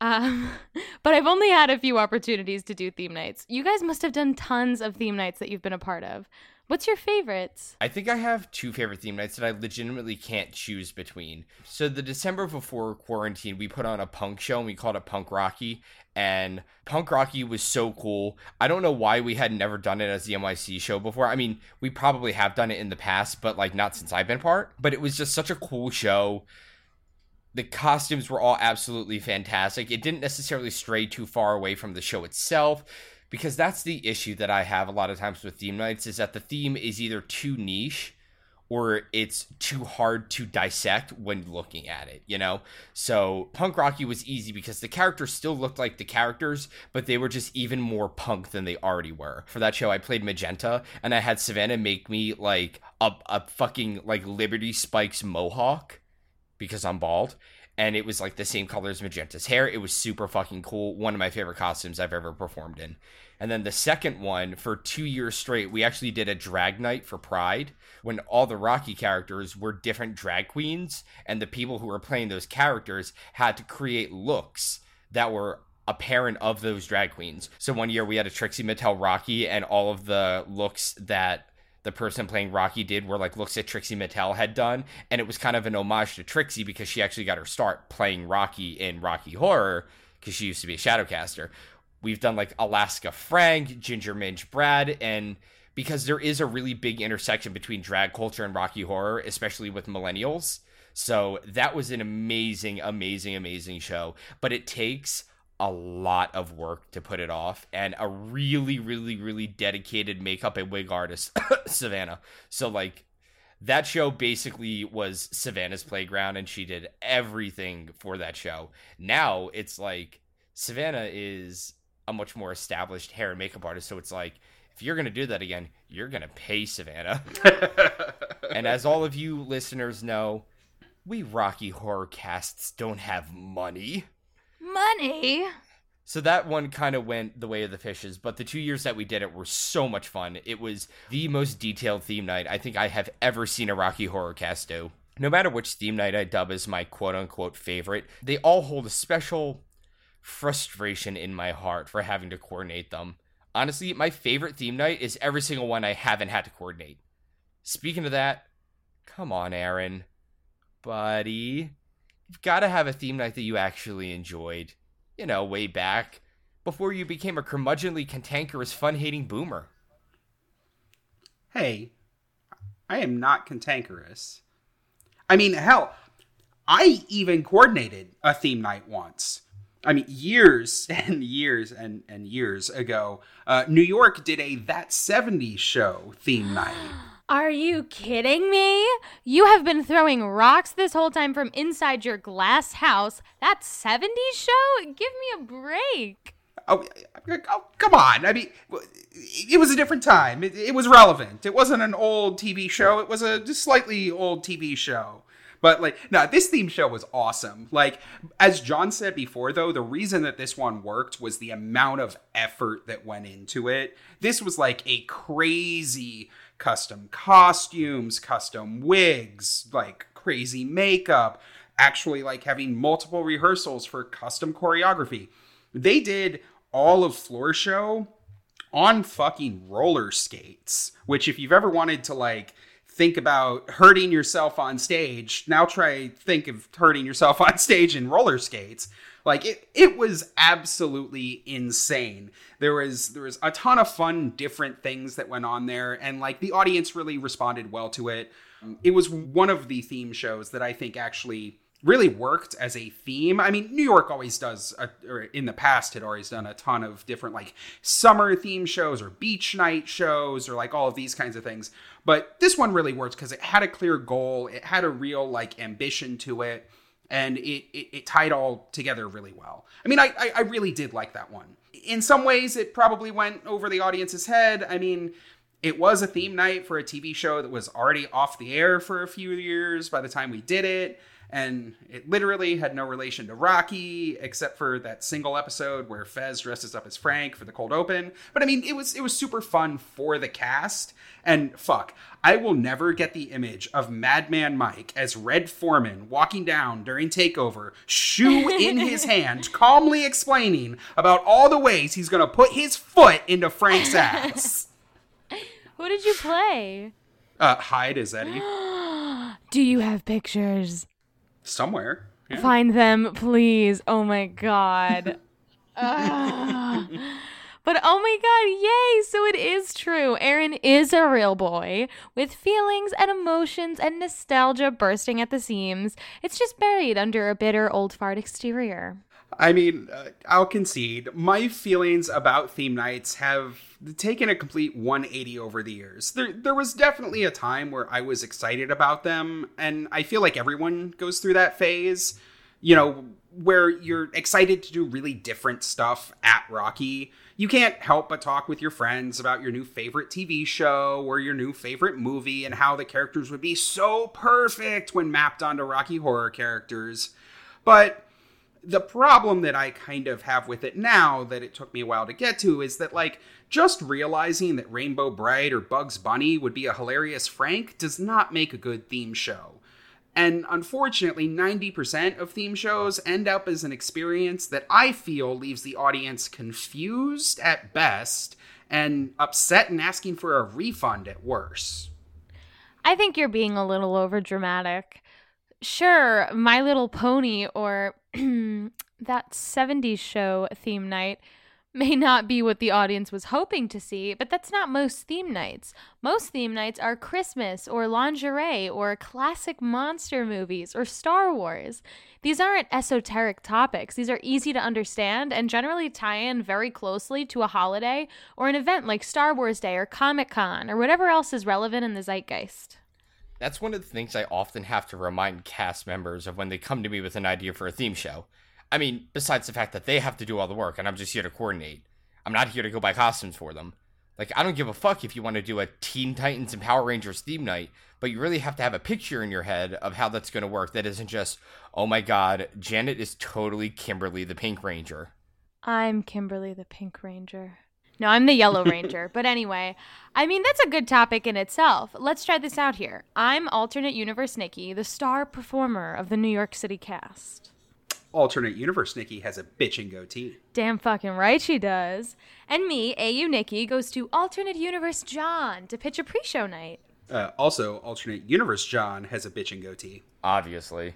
Um, [laughs] but I've only had a few opportunities to do theme nights. You guys must have done tons of theme nights that you've been a part of. What's your favorites? I think I have two favorite theme nights that I legitimately can't choose between. So the December before quarantine, we put on a punk show and we called it Punk Rocky. And Punk Rocky was so cool. I don't know why we had never done it as the NYC show before. I mean, we probably have done it in the past, but like not since I've been part. But it was just such a cool show the costumes were all absolutely fantastic. It didn't necessarily stray too far away from the show itself because that's the issue that I have a lot of times with theme nights is that the theme is either too niche or it's too hard to dissect when looking at it, you know? So Punk Rocky was easy because the characters still looked like the characters, but they were just even more punk than they already were. For that show, I played Magenta and I had Savannah make me like a, a fucking like Liberty Spikes mohawk because I'm bald. And it was like the same color as Magenta's hair. It was super fucking cool. One of my favorite costumes I've ever performed in. And then the second one, for two years straight, we actually did a drag night for Pride when all the Rocky characters were different drag queens. And the people who were playing those characters had to create looks that were a parent of those drag queens. So one year we had a Trixie Mattel Rocky, and all of the looks that the person playing Rocky did were like looks at Trixie Mattel had done, and it was kind of an homage to Trixie because she actually got her start playing Rocky in Rocky Horror because she used to be a Shadowcaster. We've done like Alaska Frank, Ginger Minge Brad, and because there is a really big intersection between drag culture and Rocky Horror, especially with millennials. So that was an amazing, amazing, amazing show. But it takes a lot of work to put it off and a really really really dedicated makeup and wig artist [coughs] savannah. So like that show basically was savannah's playground and she did everything for that show. Now it's like savannah is a much more established hair and makeup artist so it's like if you're going to do that again you're going to pay savannah. [laughs] And as all of you listeners know we rocky horror casts don't have money Money. So that one kind of went the way of the fishes, but the two years that we did it were so much fun. It was the most detailed theme night I think I have ever seen a Rocky Horror cast do. No matter which theme night I dub as my quote unquote favorite, they all hold a special frustration in my heart for having to coordinate them. Honestly, my favorite theme night is every single one I haven't had to coordinate. Speaking of that, come on, Aaron. Buddy. You've got to have a theme night that you actually enjoyed, you know, way back before you became a curmudgeonly, cantankerous, fun hating boomer. Hey, I am not cantankerous. I mean, hell, I even coordinated a theme night once. I mean, years and years and, and years ago, uh, New York did a That 70s Show theme night. Are you kidding me? You have been throwing rocks this whole time from inside your glass house. That 70s show? Give me a break. Oh, oh, come on. I mean, it was a different time. It, it was relevant. It wasn't an old TV show. It was a slightly old TV show. But like, no, this theme show was awesome. Like, as John said before, though, the reason that this one worked was the amount of effort that went into it. This was like a crazy custom costumes, custom wigs, like crazy makeup, actually like having multiple rehearsals for custom choreography. They did all of Floor Show on fucking roller skates, which if you've ever wanted to like think about hurting yourself on stage. Now try think of hurting yourself [laughs] on stage in roller skates. Like it it was absolutely insane. There was there was a ton of fun different things that went on there and like the audience really responded well to it. It was one of the theme shows that I think actually really worked as a theme. I mean, New York always does, a, or in the past had always done a ton of different like summer theme shows or beach night shows or like all of these kinds of things. But this one really worked because it had a clear goal, it had a real like ambition to it. And it, it, it tied all together really well. I mean, I, I, I really did like that one. In some ways, it probably went over the audience's head. I mean, it was a theme night for a TV show that was already off the air for a few years by the time we did it and it literally had no relation to Rocky except for that single episode where Fez dresses up as Frank for the cold open. But I mean, it was it was super fun for the cast. And fuck, I will never get the image of Madman Mike as Red Foreman walking down during Takeover, shoe in his [laughs] hand, calmly explaining about all the ways he's gonna put his foot into Frank's [laughs] ass. Who did you play? Uh, Hyde is Eddie. [gasps] Do you have pictures? Somewhere. Yeah. Find them, please. Oh my god. [laughs] But oh my god, yay! So it is true. Aaron is a real boy with feelings and emotions and nostalgia bursting at the seams. It's just buried under a bitter old fart exterior. I mean, uh, I'll concede. My feelings about theme nights have taken a complete 180 over the years. There, there was definitely a time where I was excited about them, and I feel like everyone goes through that phase. You know, where you're excited to do really different stuff at Rocky. You can't help but talk with your friends about your new favorite TV show or your new favorite movie and how the characters would be so perfect when mapped onto Rocky Horror characters. But the problem that I kind of have with it now that it took me a while to get to is that, like, just realizing that Rainbow Brite or Bugs Bunny would be a hilarious Frank does not make a good theme show. And unfortunately, 90% of theme shows end up as an experience that I feel leaves the audience confused at best and upset and asking for a refund at worst. I think you're being a little over dramatic. Sure, My Little Pony or [clears throat] that 70s show theme night may not be what the audience was hoping to see, but that's not most theme nights. Most theme nights are Christmas or lingerie or classic monster movies or Star Wars. These aren't esoteric topics. These are easy to understand and generally tie in very closely to a holiday or an event like Star Wars Day or Comic Con or whatever else is relevant in the zeitgeist. That's one of the things I often have to remind cast members of when they come to me with an idea for a theme show. I mean, besides the fact that they have to do all the work and I'm just here to coordinate. I'm not here to go buy costumes for them. Like, I don't give a fuck if you want to do a Teen Titans and Power Rangers theme night, but you really have to have a picture in your head of how that's going to work that isn't just, oh my god, Janet is totally Kimberly the Pink Ranger. I'm Kimberly the Pink Ranger. No, I'm the Yellow Ranger. [laughs] but anyway, I mean, that's a good topic in itself. Let's try this out here. I'm alternate universe Nikki, the star performer of the New York City cast alternate universe Nikki has a bitching goatee. Damn fucking right she does. And me, AU Nikki, goes to alternate universe John to pitch a pre-show night. Uh, also, alternate universe John has a bitching goatee. Obviously.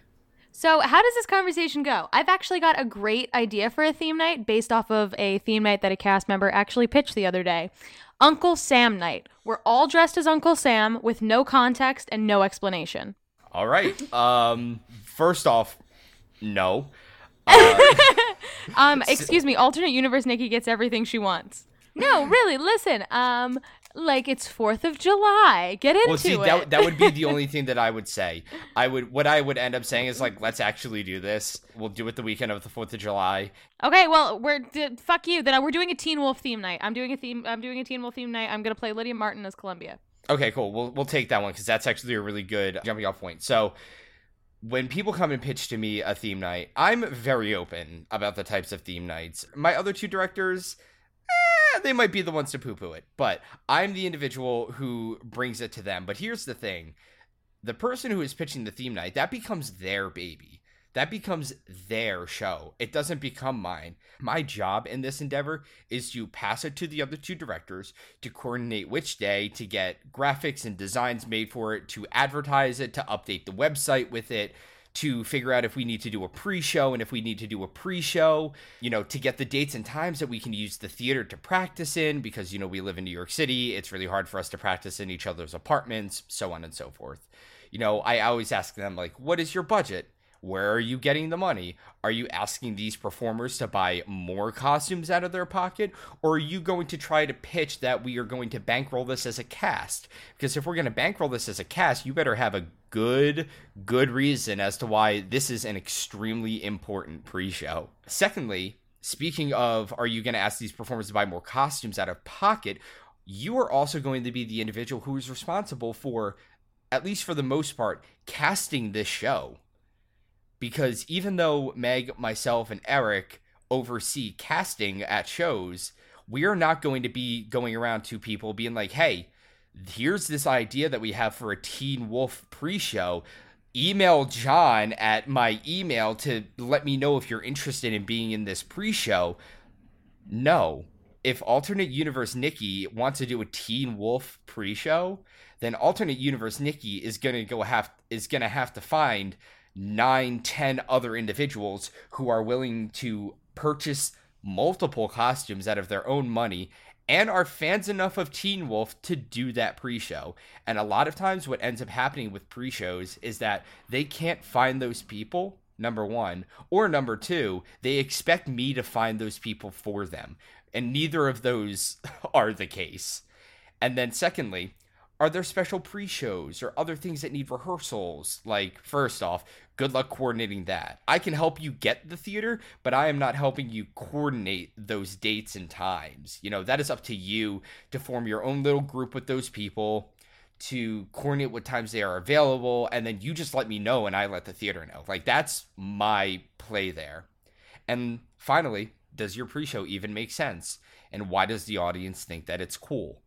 So, how does this conversation go? I've actually got a great idea for a theme night based off of a theme night that a cast member actually pitched the other day. Uncle Sam night. We're all dressed as Uncle Sam with no context and no explanation. All right. Um first off, no. [laughs] um, excuse me, alternate universe Nikki gets everything she wants. No, [laughs] really, listen. Um, like it's Fourth of July. Get into well, see, it. That, that would be the only [laughs] thing that I would say. I would what I would end up saying is like, let's actually do this. We'll do it the weekend of the Fourth of July. Okay, well, we're d- fuck you. Then we're doing a Teen Wolf theme night. I'm doing a theme. I'm doing a Teen Wolf theme night. I'm gonna play Lydia Martin as Columbia. Okay, cool. We'll we'll take that one because that's actually a really good jumping off point. So when people come and pitch to me a theme night, I'm very open about the types of theme nights. My other two directors, eh, they might be the ones to poo poo it, but I'm the individual who brings it to them. But here's the thing the person who is pitching the theme night, that becomes their baby that becomes their show. It doesn't become mine. My job in this endeavor is to pass it to the other two directors to coordinate which day to get graphics and designs made for it, to advertise it, to update the website with it, to figure out if we need to do a pre-show and if we need to do a pre-show, you know, to get the dates and times that we can use the theater to practice in because you know we live in New York City, it's really hard for us to practice in each other's apartments, so on and so forth. You know, I always ask them like, "What is your budget?" Where are you getting the money? Are you asking these performers to buy more costumes out of their pocket? Or are you going to try to pitch that we are going to bankroll this as a cast? Because if we're going to bankroll this as a cast, you better have a good, good reason as to why this is an extremely important pre show. Secondly, speaking of, are you going to ask these performers to buy more costumes out of pocket? You are also going to be the individual who is responsible for, at least for the most part, casting this show because even though Meg, myself, and Eric oversee casting at shows, we are not going to be going around to people being like, hey, here's this idea that we have for a Teen Wolf pre show. Email John at my email to let me know if you're interested in being in this pre show. No. If Alternate Universe Nikki wants to do a Teen Wolf pre show, then Alternate Universe Nikki is gonna go have is gonna have to find nine, ten other individuals who are willing to purchase multiple costumes out of their own money and are fans enough of Teen Wolf to do that pre show. And a lot of times, what ends up happening with pre shows is that they can't find those people, number one, or number two, they expect me to find those people for them. And neither of those [laughs] are the case. And then, secondly, are there special pre shows or other things that need rehearsals? Like, first off, good luck coordinating that. I can help you get the theater, but I am not helping you coordinate those dates and times. You know, that is up to you to form your own little group with those people, to coordinate what times they are available, and then you just let me know and I let the theater know. Like, that's my play there. And finally, does your pre show even make sense? And why does the audience think that it's cool?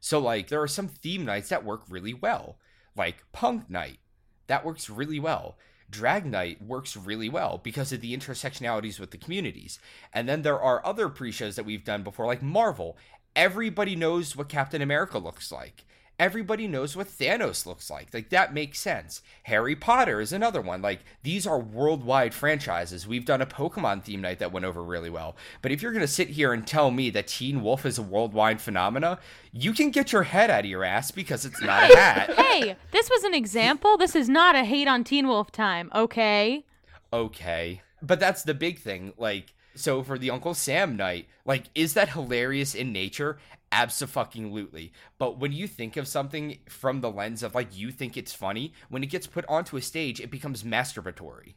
So, like, there are some theme nights that work really well, like Punk Night. That works really well. Drag Night works really well because of the intersectionalities with the communities. And then there are other pre shows that we've done before, like Marvel. Everybody knows what Captain America looks like everybody knows what Thanos looks like. Like that makes sense. Harry Potter is another one. Like these are worldwide franchises. We've done a Pokemon theme night that went over really well. But if you're going to sit here and tell me that Teen Wolf is a worldwide phenomena, you can get your head out of your ass because it's not a hat. [laughs] hey, this was an example. This is not a hate on Teen Wolf time, okay? Okay. But that's the big thing. Like so for the Uncle Sam night, like, is that hilarious in nature? Absolutely. But when you think of something from the lens of like you think it's funny, when it gets put onto a stage, it becomes masturbatory.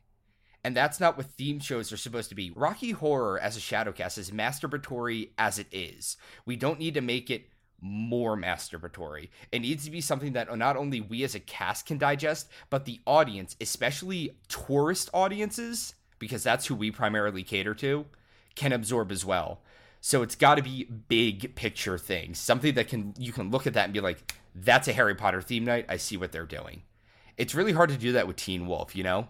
And that's not what theme shows are supposed to be. Rocky Horror as a shadowcast is masturbatory as it is. We don't need to make it more masturbatory. It needs to be something that not only we as a cast can digest, but the audience, especially tourist audiences, because that's who we primarily cater to, can absorb as well. So it's got to be big picture things, something that can you can look at that and be like, that's a Harry Potter theme night. I see what they're doing. It's really hard to do that with Teen Wolf, you know.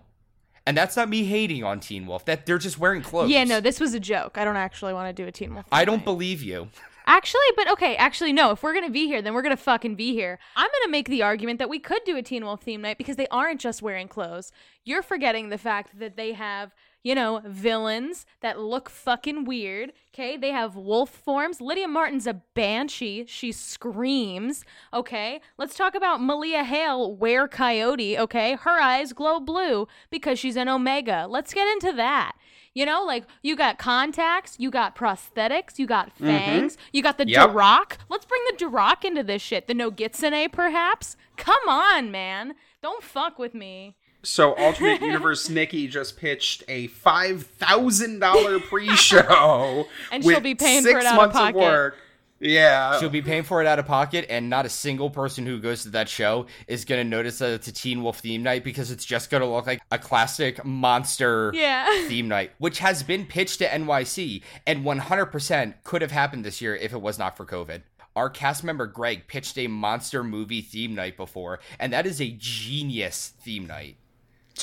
And that's not me hating on Teen Wolf. That they're just wearing clothes. Yeah, no, this was a joke. I don't actually want to do a Teen Wolf. I don't night. believe you. Actually, but okay, actually, no. If we're gonna be here, then we're gonna fucking be here. I'm gonna make the argument that we could do a Teen Wolf theme night because they aren't just wearing clothes. You're forgetting the fact that they have you know, villains that look fucking weird. Okay, they have wolf forms. Lydia Martin's a banshee. She screams. Okay, let's talk about Malia Hale, Were Coyote. Okay, her eyes glow blue because she's an Omega. Let's get into that. You know, like you got contacts, you got prosthetics, you got Mm-hmm. fangs, you got the Yep. Darach. Let's bring the Darach into this shit. The Nogitsune, perhaps? Come on, man. Don't fuck with me. So, alternate universe [laughs] Nikki just pitched a five thousand dollar pre-show, [laughs] And she'll be paying for it out of months pocket. work. Yeah, She'll be paying for it out of pocket, and not a single person who goes to that show is going to notice that it's a Teen Wolf theme night because it's just going to look like a classic monster Yeah. [laughs] theme night, which has been pitched to NYC and 100% could have happened this year if it was not for COVID. Our cast member Greg pitched a monster movie theme night before, and that is a genius theme night.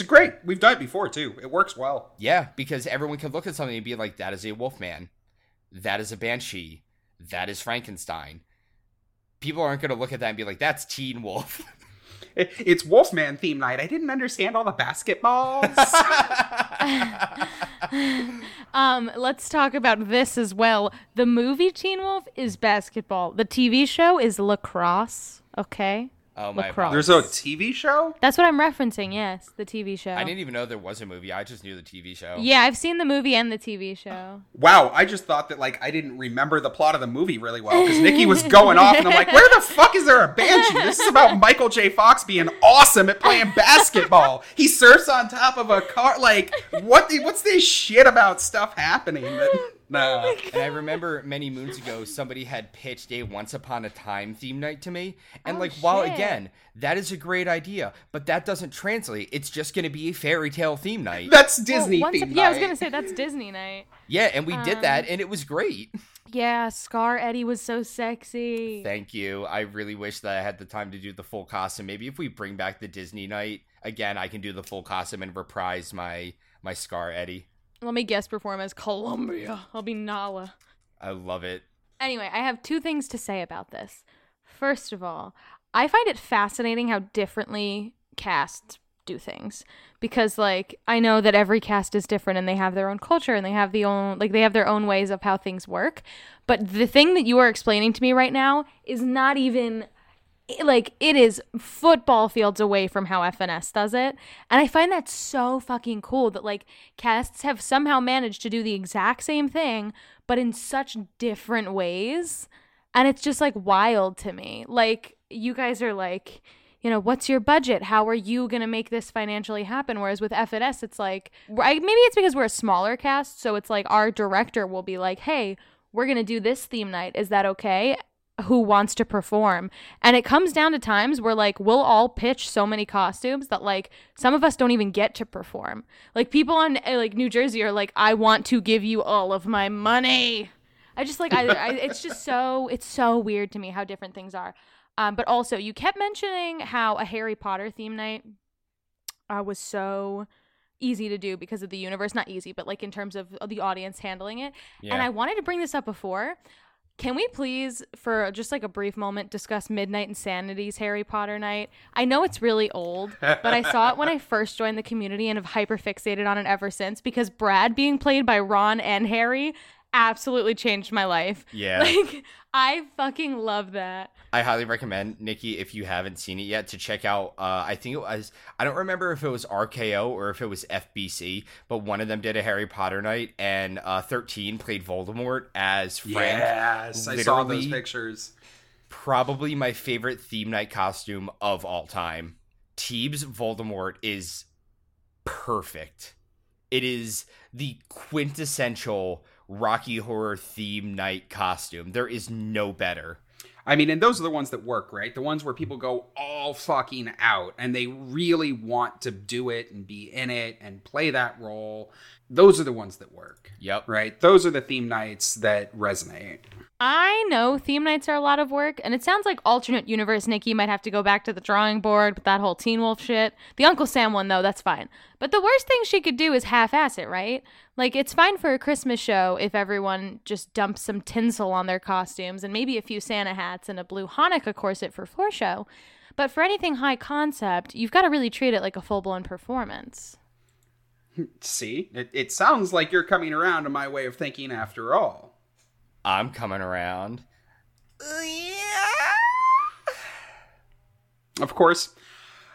It's great. We've done it before too. It works well. Yeah, because everyone can look at something and be like, that is a Wolfman. That is a Banshee. That is Frankenstein. People aren't going to look at that and be like, that's Teen Wolf. [laughs] It- It's Wolfman theme night. I didn't understand all the basketballs. [laughs] Um, let's talk about this as well. The movie Teen Wolf is basketball. The TV show is lacrosse. Okay, Oh my Lacrosse. There's a TV show? That's what I'm referencing. Yes, the TV show. I didn't even know there was a movie. I just knew the TV show. Yeah, I've seen the movie and the TV show. Wow, I just thought that like I didn't remember the plot of the movie really well because Nikki was going off and I'm like, where the fuck is there a banshee? This is about Michael J. Fox being awesome at playing basketball. He surfs on top of a car. Like, what? The, what's this shit about stuff happening? That, nah. And I remember many moons ago, somebody had pitched a Once Upon a Time theme night to me. And, Oh, like, while again, that is a great idea, but that doesn't translate. It's just going to be a fairy tale theme night. That's Well, Disney once theme up- yeah, I was gonna say that's Disney night. yeah, and we did Um, that, and it was great. Yeah, Scar Eddie was so sexy. Thank you. I really wish that I had the time to do the full costume. Maybe if we bring back the Disney night again, I can do the full costume and reprise my my Scar Eddie. Let me guest perform as Columbia. I'll be Nala. I love it. Anyway, I have two things to say about this. First of all, I find it fascinating how differently casts do things because like I know that every cast is different and they have their own culture and they have the own like they have their own ways of how things work. But the thing that you are explaining to me right now is not even like it is football fields away from how FNS does it. And I find that so fucking cool that like casts have somehow managed to do the exact same thing but in such different ways. And it's just like wild to me. Like you guys are like, you know, what's your budget? How are you going to make this financially happen? Whereas with FNS, it's like, I, maybe it's because we're a smaller cast. So it's like our director will be like, hey, we're going to do this theme night. Is that okay? Who wants to perform? And it comes down to times where like we'll all pitch so many costumes that like some of us don't even get to perform. Like people on uh, like New Jersey are like, I want to give you all of my money. I just like I, I it's just so it's so weird to me how different things are. Um, but also you kept mentioning how a Harry Potter theme night uh, was so easy to do because of the universe. Not easy, but like in terms of the audience handling it. Yeah. And I wanted to bring this up before. Can we please, for just like a brief moment, discuss Midnight Insanity's Harry Potter night? I know it's really old, but I saw it when I first joined the community and have hyper fixated on it ever since because Brad being played by Ron and Harry absolutely changed my life. Yeah. [laughs] Like, I fucking love that. I highly recommend Nikki if you haven't seen it yet to check out. Uh, I think it was I don't remember if it was RKO or if it was FBC, but one of them did a Harry Potter night, and uh, Thirteen played Voldemort as Frank. Yes, I saw those pictures. Probably my favorite theme night costume of all time. Teebs Voldemort is perfect. It is the quintessential Rocky Horror theme night costume. There is no better. I mean, and those are the ones that work, right? The ones where people go all fucking out and they really want to do it and be in it and play that role. Those are the ones that work, Yep. right? Those are the theme nights that resonate. I know theme nights are a lot of work, and it sounds like alternate universe Nikki might have to go back to the drawing board with that whole Teen Wolf shit. The Uncle Sam one, though, that's fine. But the worst thing she could do is half ass it, right? Like, it's fine for a Christmas show if everyone just dumps some tinsel on their costumes and maybe a few Santa hats and a blue Hanukkah corset for floor show. But for anything high concept, you've got to really treat it like a full blown performance. See, it, it sounds like you're coming around to my way of thinking after all. I'm coming around. Yeah. Of course.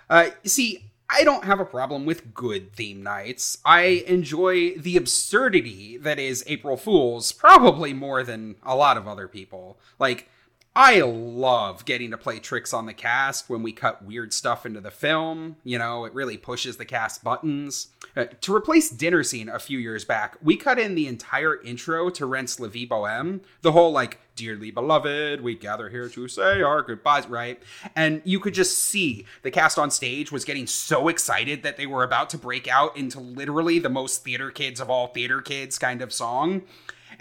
Uh, see, I don't have a problem with good theme nights. I enjoy the absurdity that is April Fool's probably more than a lot of other people. Like, I love getting to play tricks on the cast when we cut weird stuff into the film. You know, it really pushes the cast buttons. Uh, to replace Dinner Scene a few years back, we cut in the entire intro to Rent's La Vie Boheme. The whole, like, Dearly beloved, we gather here to say our goodbyes, right? And you could just see the cast on stage was getting so excited that they were about to break out into literally the most theater kids of all theater kids kind of song.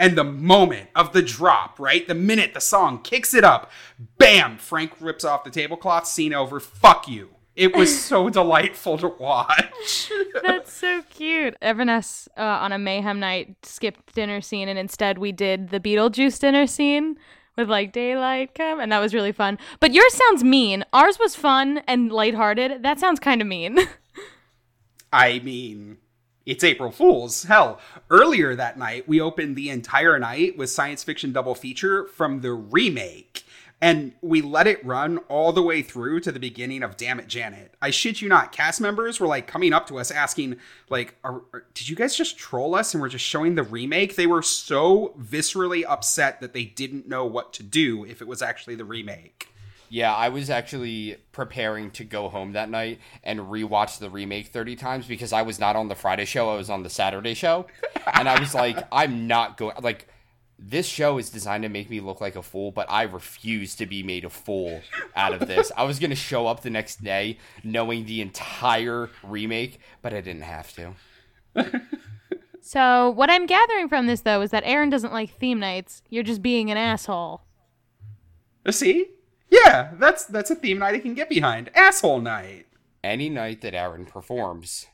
And the moment of the drop, right? The minute the song kicks it up, bam, Frank rips off the tablecloth, scene over, fuck you. It was so [laughs] delightful to watch. [laughs] That's so cute. FNS uh, on a mayhem night skipped dinner scene, and instead we did the Beetlejuice dinner scene with like daylight come, and that was really fun. But yours sounds mean. Ours was fun and lighthearted. That sounds kind of mean. [laughs] I mean, it's April Fool's. Hell, earlier that night, we opened the entire night with science fiction double feature from the remake And we let it run all the way through to the beginning of Damn It Janet. I shit you not, cast members were like coming up to us asking, like, are, are- did you guys just troll us and we're just showing the remake? They were so viscerally upset that they didn't know what to do if it was actually the remake. Yeah, I was actually preparing to go home that night and rewatch the remake 30 times because I was not on the Friday show, I was on the Saturday show. And I was like, [laughs] I'm not going like this show is designed to make me look like a fool, but I refuse to be made a fool out of this. I was going to show up the next day knowing the entire remake, but I didn't have to. So, what I'm gathering from this, though, is that Aaron doesn't like theme nights. You're just being an asshole. See? Yeah, that's that's a theme night I can get behind. Asshole night. Any night that Aaron performs.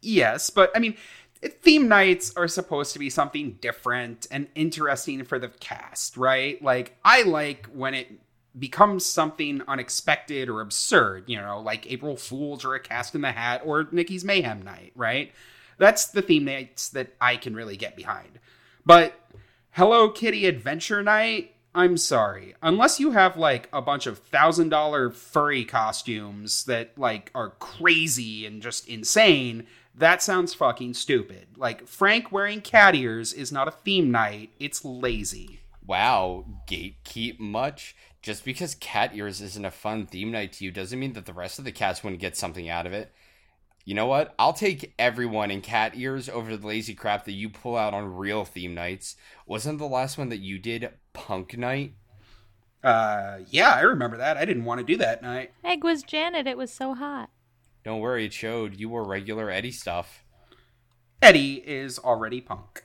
Yes, but I mean, theme nights are supposed to be something different and interesting for the cast, right? Like, I like when it becomes something unexpected or absurd, you know, like April Fools or a Cast in the Hat or Nikki's Mayhem Night, right? That's the theme nights that I can really get behind. But Hello Kitty Adventure Night, I'm sorry. Unless you have like a bunch of thousand dollar furry costumes that like are crazy and just insane, that sounds fucking stupid. Like Frank wearing cat ears is not a theme night, it's lazy. Wow, gatekeep much? Just because cat ears isn't a fun theme night to you doesn't mean that the rest of the cats wouldn't get something out of it. You know what? I'll take everyone in cat ears over the lazy crap that you pull out on real theme nights. Wasn't the last one that you did punk night? Uh yeah, I remember that. I didn't want to do that night. Egg was Janet. It was so hot. Don't worry, it showed. You wore regular Eddie stuff. Eddie is already punk.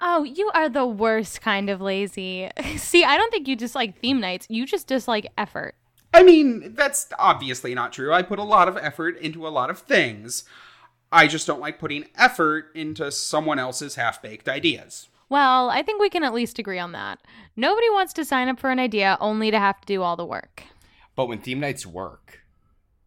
Oh, you are the worst kind of lazy. [laughs] See, I don't think you dislike theme nights. You just dislike effort. I mean, that's obviously not true. I put a lot of effort into a lot of things. I just don't like putting effort into someone else's half baked ideas. Well, I think we can at least agree on that. Nobody wants to sign up for an idea only to have to do all the work. But when theme nights work,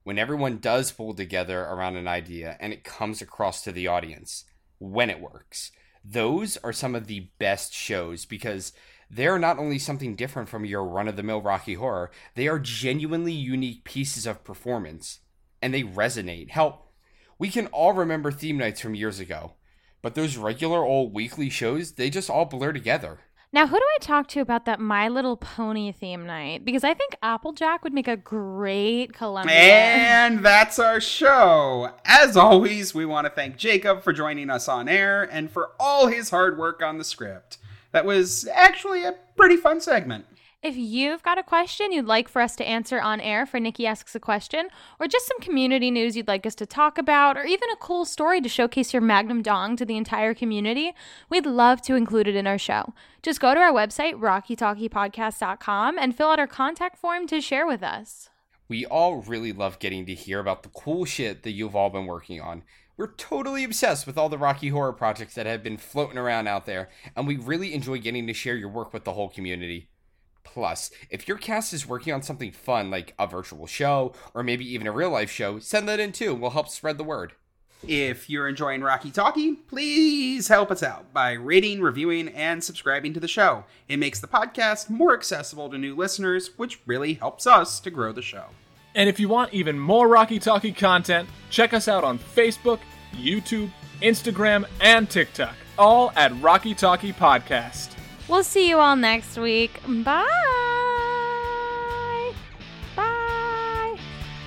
when everyone does pull together around an idea and it comes across to the audience, when it works, those are some of the best shows because they're not only something different from your run of the mill Rocky Horror, they are genuinely unique pieces of performance and they resonate. Hell, we can all remember theme nights from years ago, but those regular old weekly shows, they just all blur together. Now, who do I talk to about that My Little Pony theme night? Because I think Applejack would make a great Columbia. And that's our show. As always, we want to thank Jacob for joining us on air and for all his hard work on the script. That was actually a pretty fun segment. If you've got a question you'd like for us to answer on air for Nikki Asks a Question, or just some community news you'd like us to talk about, or even a cool story to showcase your Magnum Dong to the entire community, we'd love to include it in our show. Just go to our website, rockytalkypodcast.com, and fill out our contact form to share with us. We all really love getting to hear about the cool shit that you've all been working on. We're totally obsessed with all the Rocky Horror projects that have been floating around out there, and we really enjoy getting to share your work with the whole community. Plus, if your cast is working on something fun like a virtual show or maybe even a real life show, send that in too. We'll help spread the word. If you're enjoying Rocky Talkie, please help us out by rating, reviewing, and subscribing to the show. It makes the podcast more accessible to new listeners, which really helps us to grow the show. And if you want even more Rocky Talkie content, check us out on Facebook, YouTube, Instagram, and TikTok, all at Rocky Talkie Podcast. We'll see you all next week. Bye. Bye.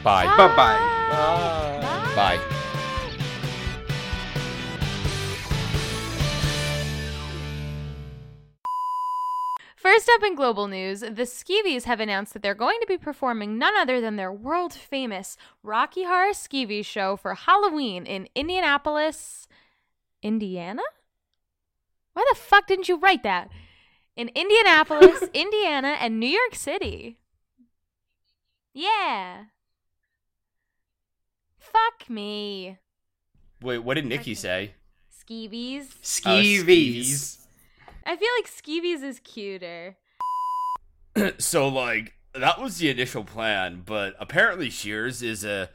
Bye. Bye bye. Bye. Bye. First up in global news, the Skeevies have announced that they're going to be performing none other than their world famous Rocky Horror Skeevies show for Halloween in Indianapolis, Indiana? Why the fuck didn't you write that? In Indianapolis, [laughs] Indiana, and New York City. Yeah. Fuck me. Wait, what did Nikki say? Skeevies. Oh, Skeevies. I feel like Skeevies is cuter. [clears throat] so like that was the initial plan, but apparently Shears is a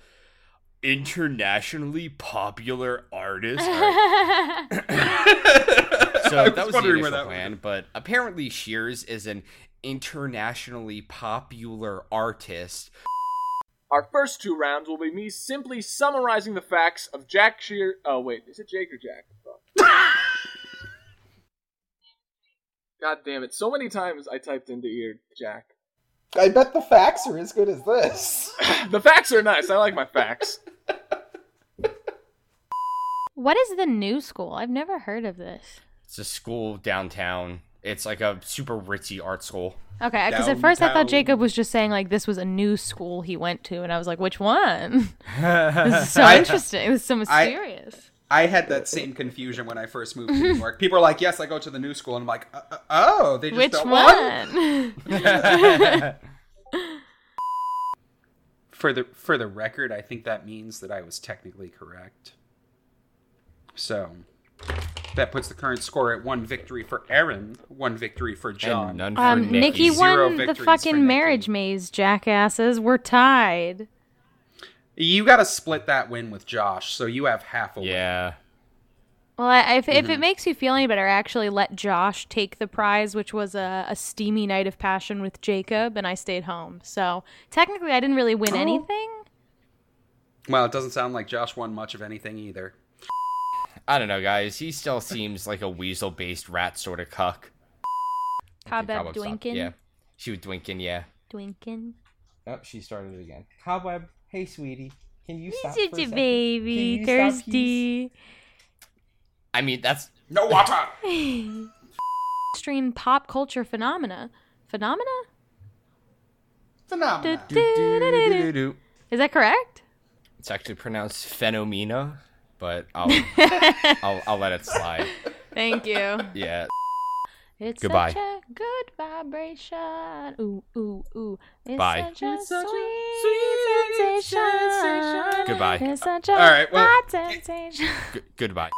internationally popular artist. so [laughs] [laughs] So I was that was the initial where that plan, but apparently Shears is an internationally popular artist. Our first two rounds will be me simply summarizing the facts of Jack Shear. Oh wait, is it Jake or Jack? [laughs] Fuck. God damn it! So many times I typed into here Jack. I bet the facts are as good as this. [laughs] the facts are nice. I like my facts. What is the new school? I've never heard of this. It's a school downtown. It's like a super ritzy art school. Okay, because at first I thought Jacob was just saying like this was a new school he went to, and I was like, which one? [laughs] this is so I- interesting. This is so mysterious. I had that same confusion when I first moved to New York. People are like, "Yes, I go to the new school," and I'm like, uh, uh, "Oh, they just which don't one? [laughs] [laughs] For the for the record, I think that means that I was technically correct. So that puts the current score at one victory for Aaron, one victory for John. And none for um, Nikki. Nikki Zero won the victories for fucking Nikki. marriage maze, jackasses. We're tied. You got to split that win with Josh, so you have half a win. Yeah. Well, I, if, if Mm-hmm. it makes you feel any better, I actually let Josh take the prize, which was a, a steamy night of passion with Jacob, and I stayed home. So technically, I didn't really win Oh. anything. Well, it doesn't sound like Josh won much of anything either. I don't know, guys. He still seems like a weasel based rat sort of cuck. Cobweb Cobweb. Dwinkin. Yeah. She was dwinking, yeah. Dwinkin. Oh, she started it again. Cobweb, hey, sweetie. Can you stop Such a baby, thirsty. I mean, that's No water. [laughs] Stream pop culture phenomena. Phenomena? Phenomenal. Do-do-do-do-do. Is that correct? It's actually pronounced phenomena, but I'll [laughs] I'll, I'll let it slide. Thank you. Yeah. It's Goodbye. such a good vibration. Ooh, ooh, ooh. It's Bye. such a It's such a sweet, sweet sensation. sensation. Goodbye. It's such a All right, well- hot sensation. G- goodbye.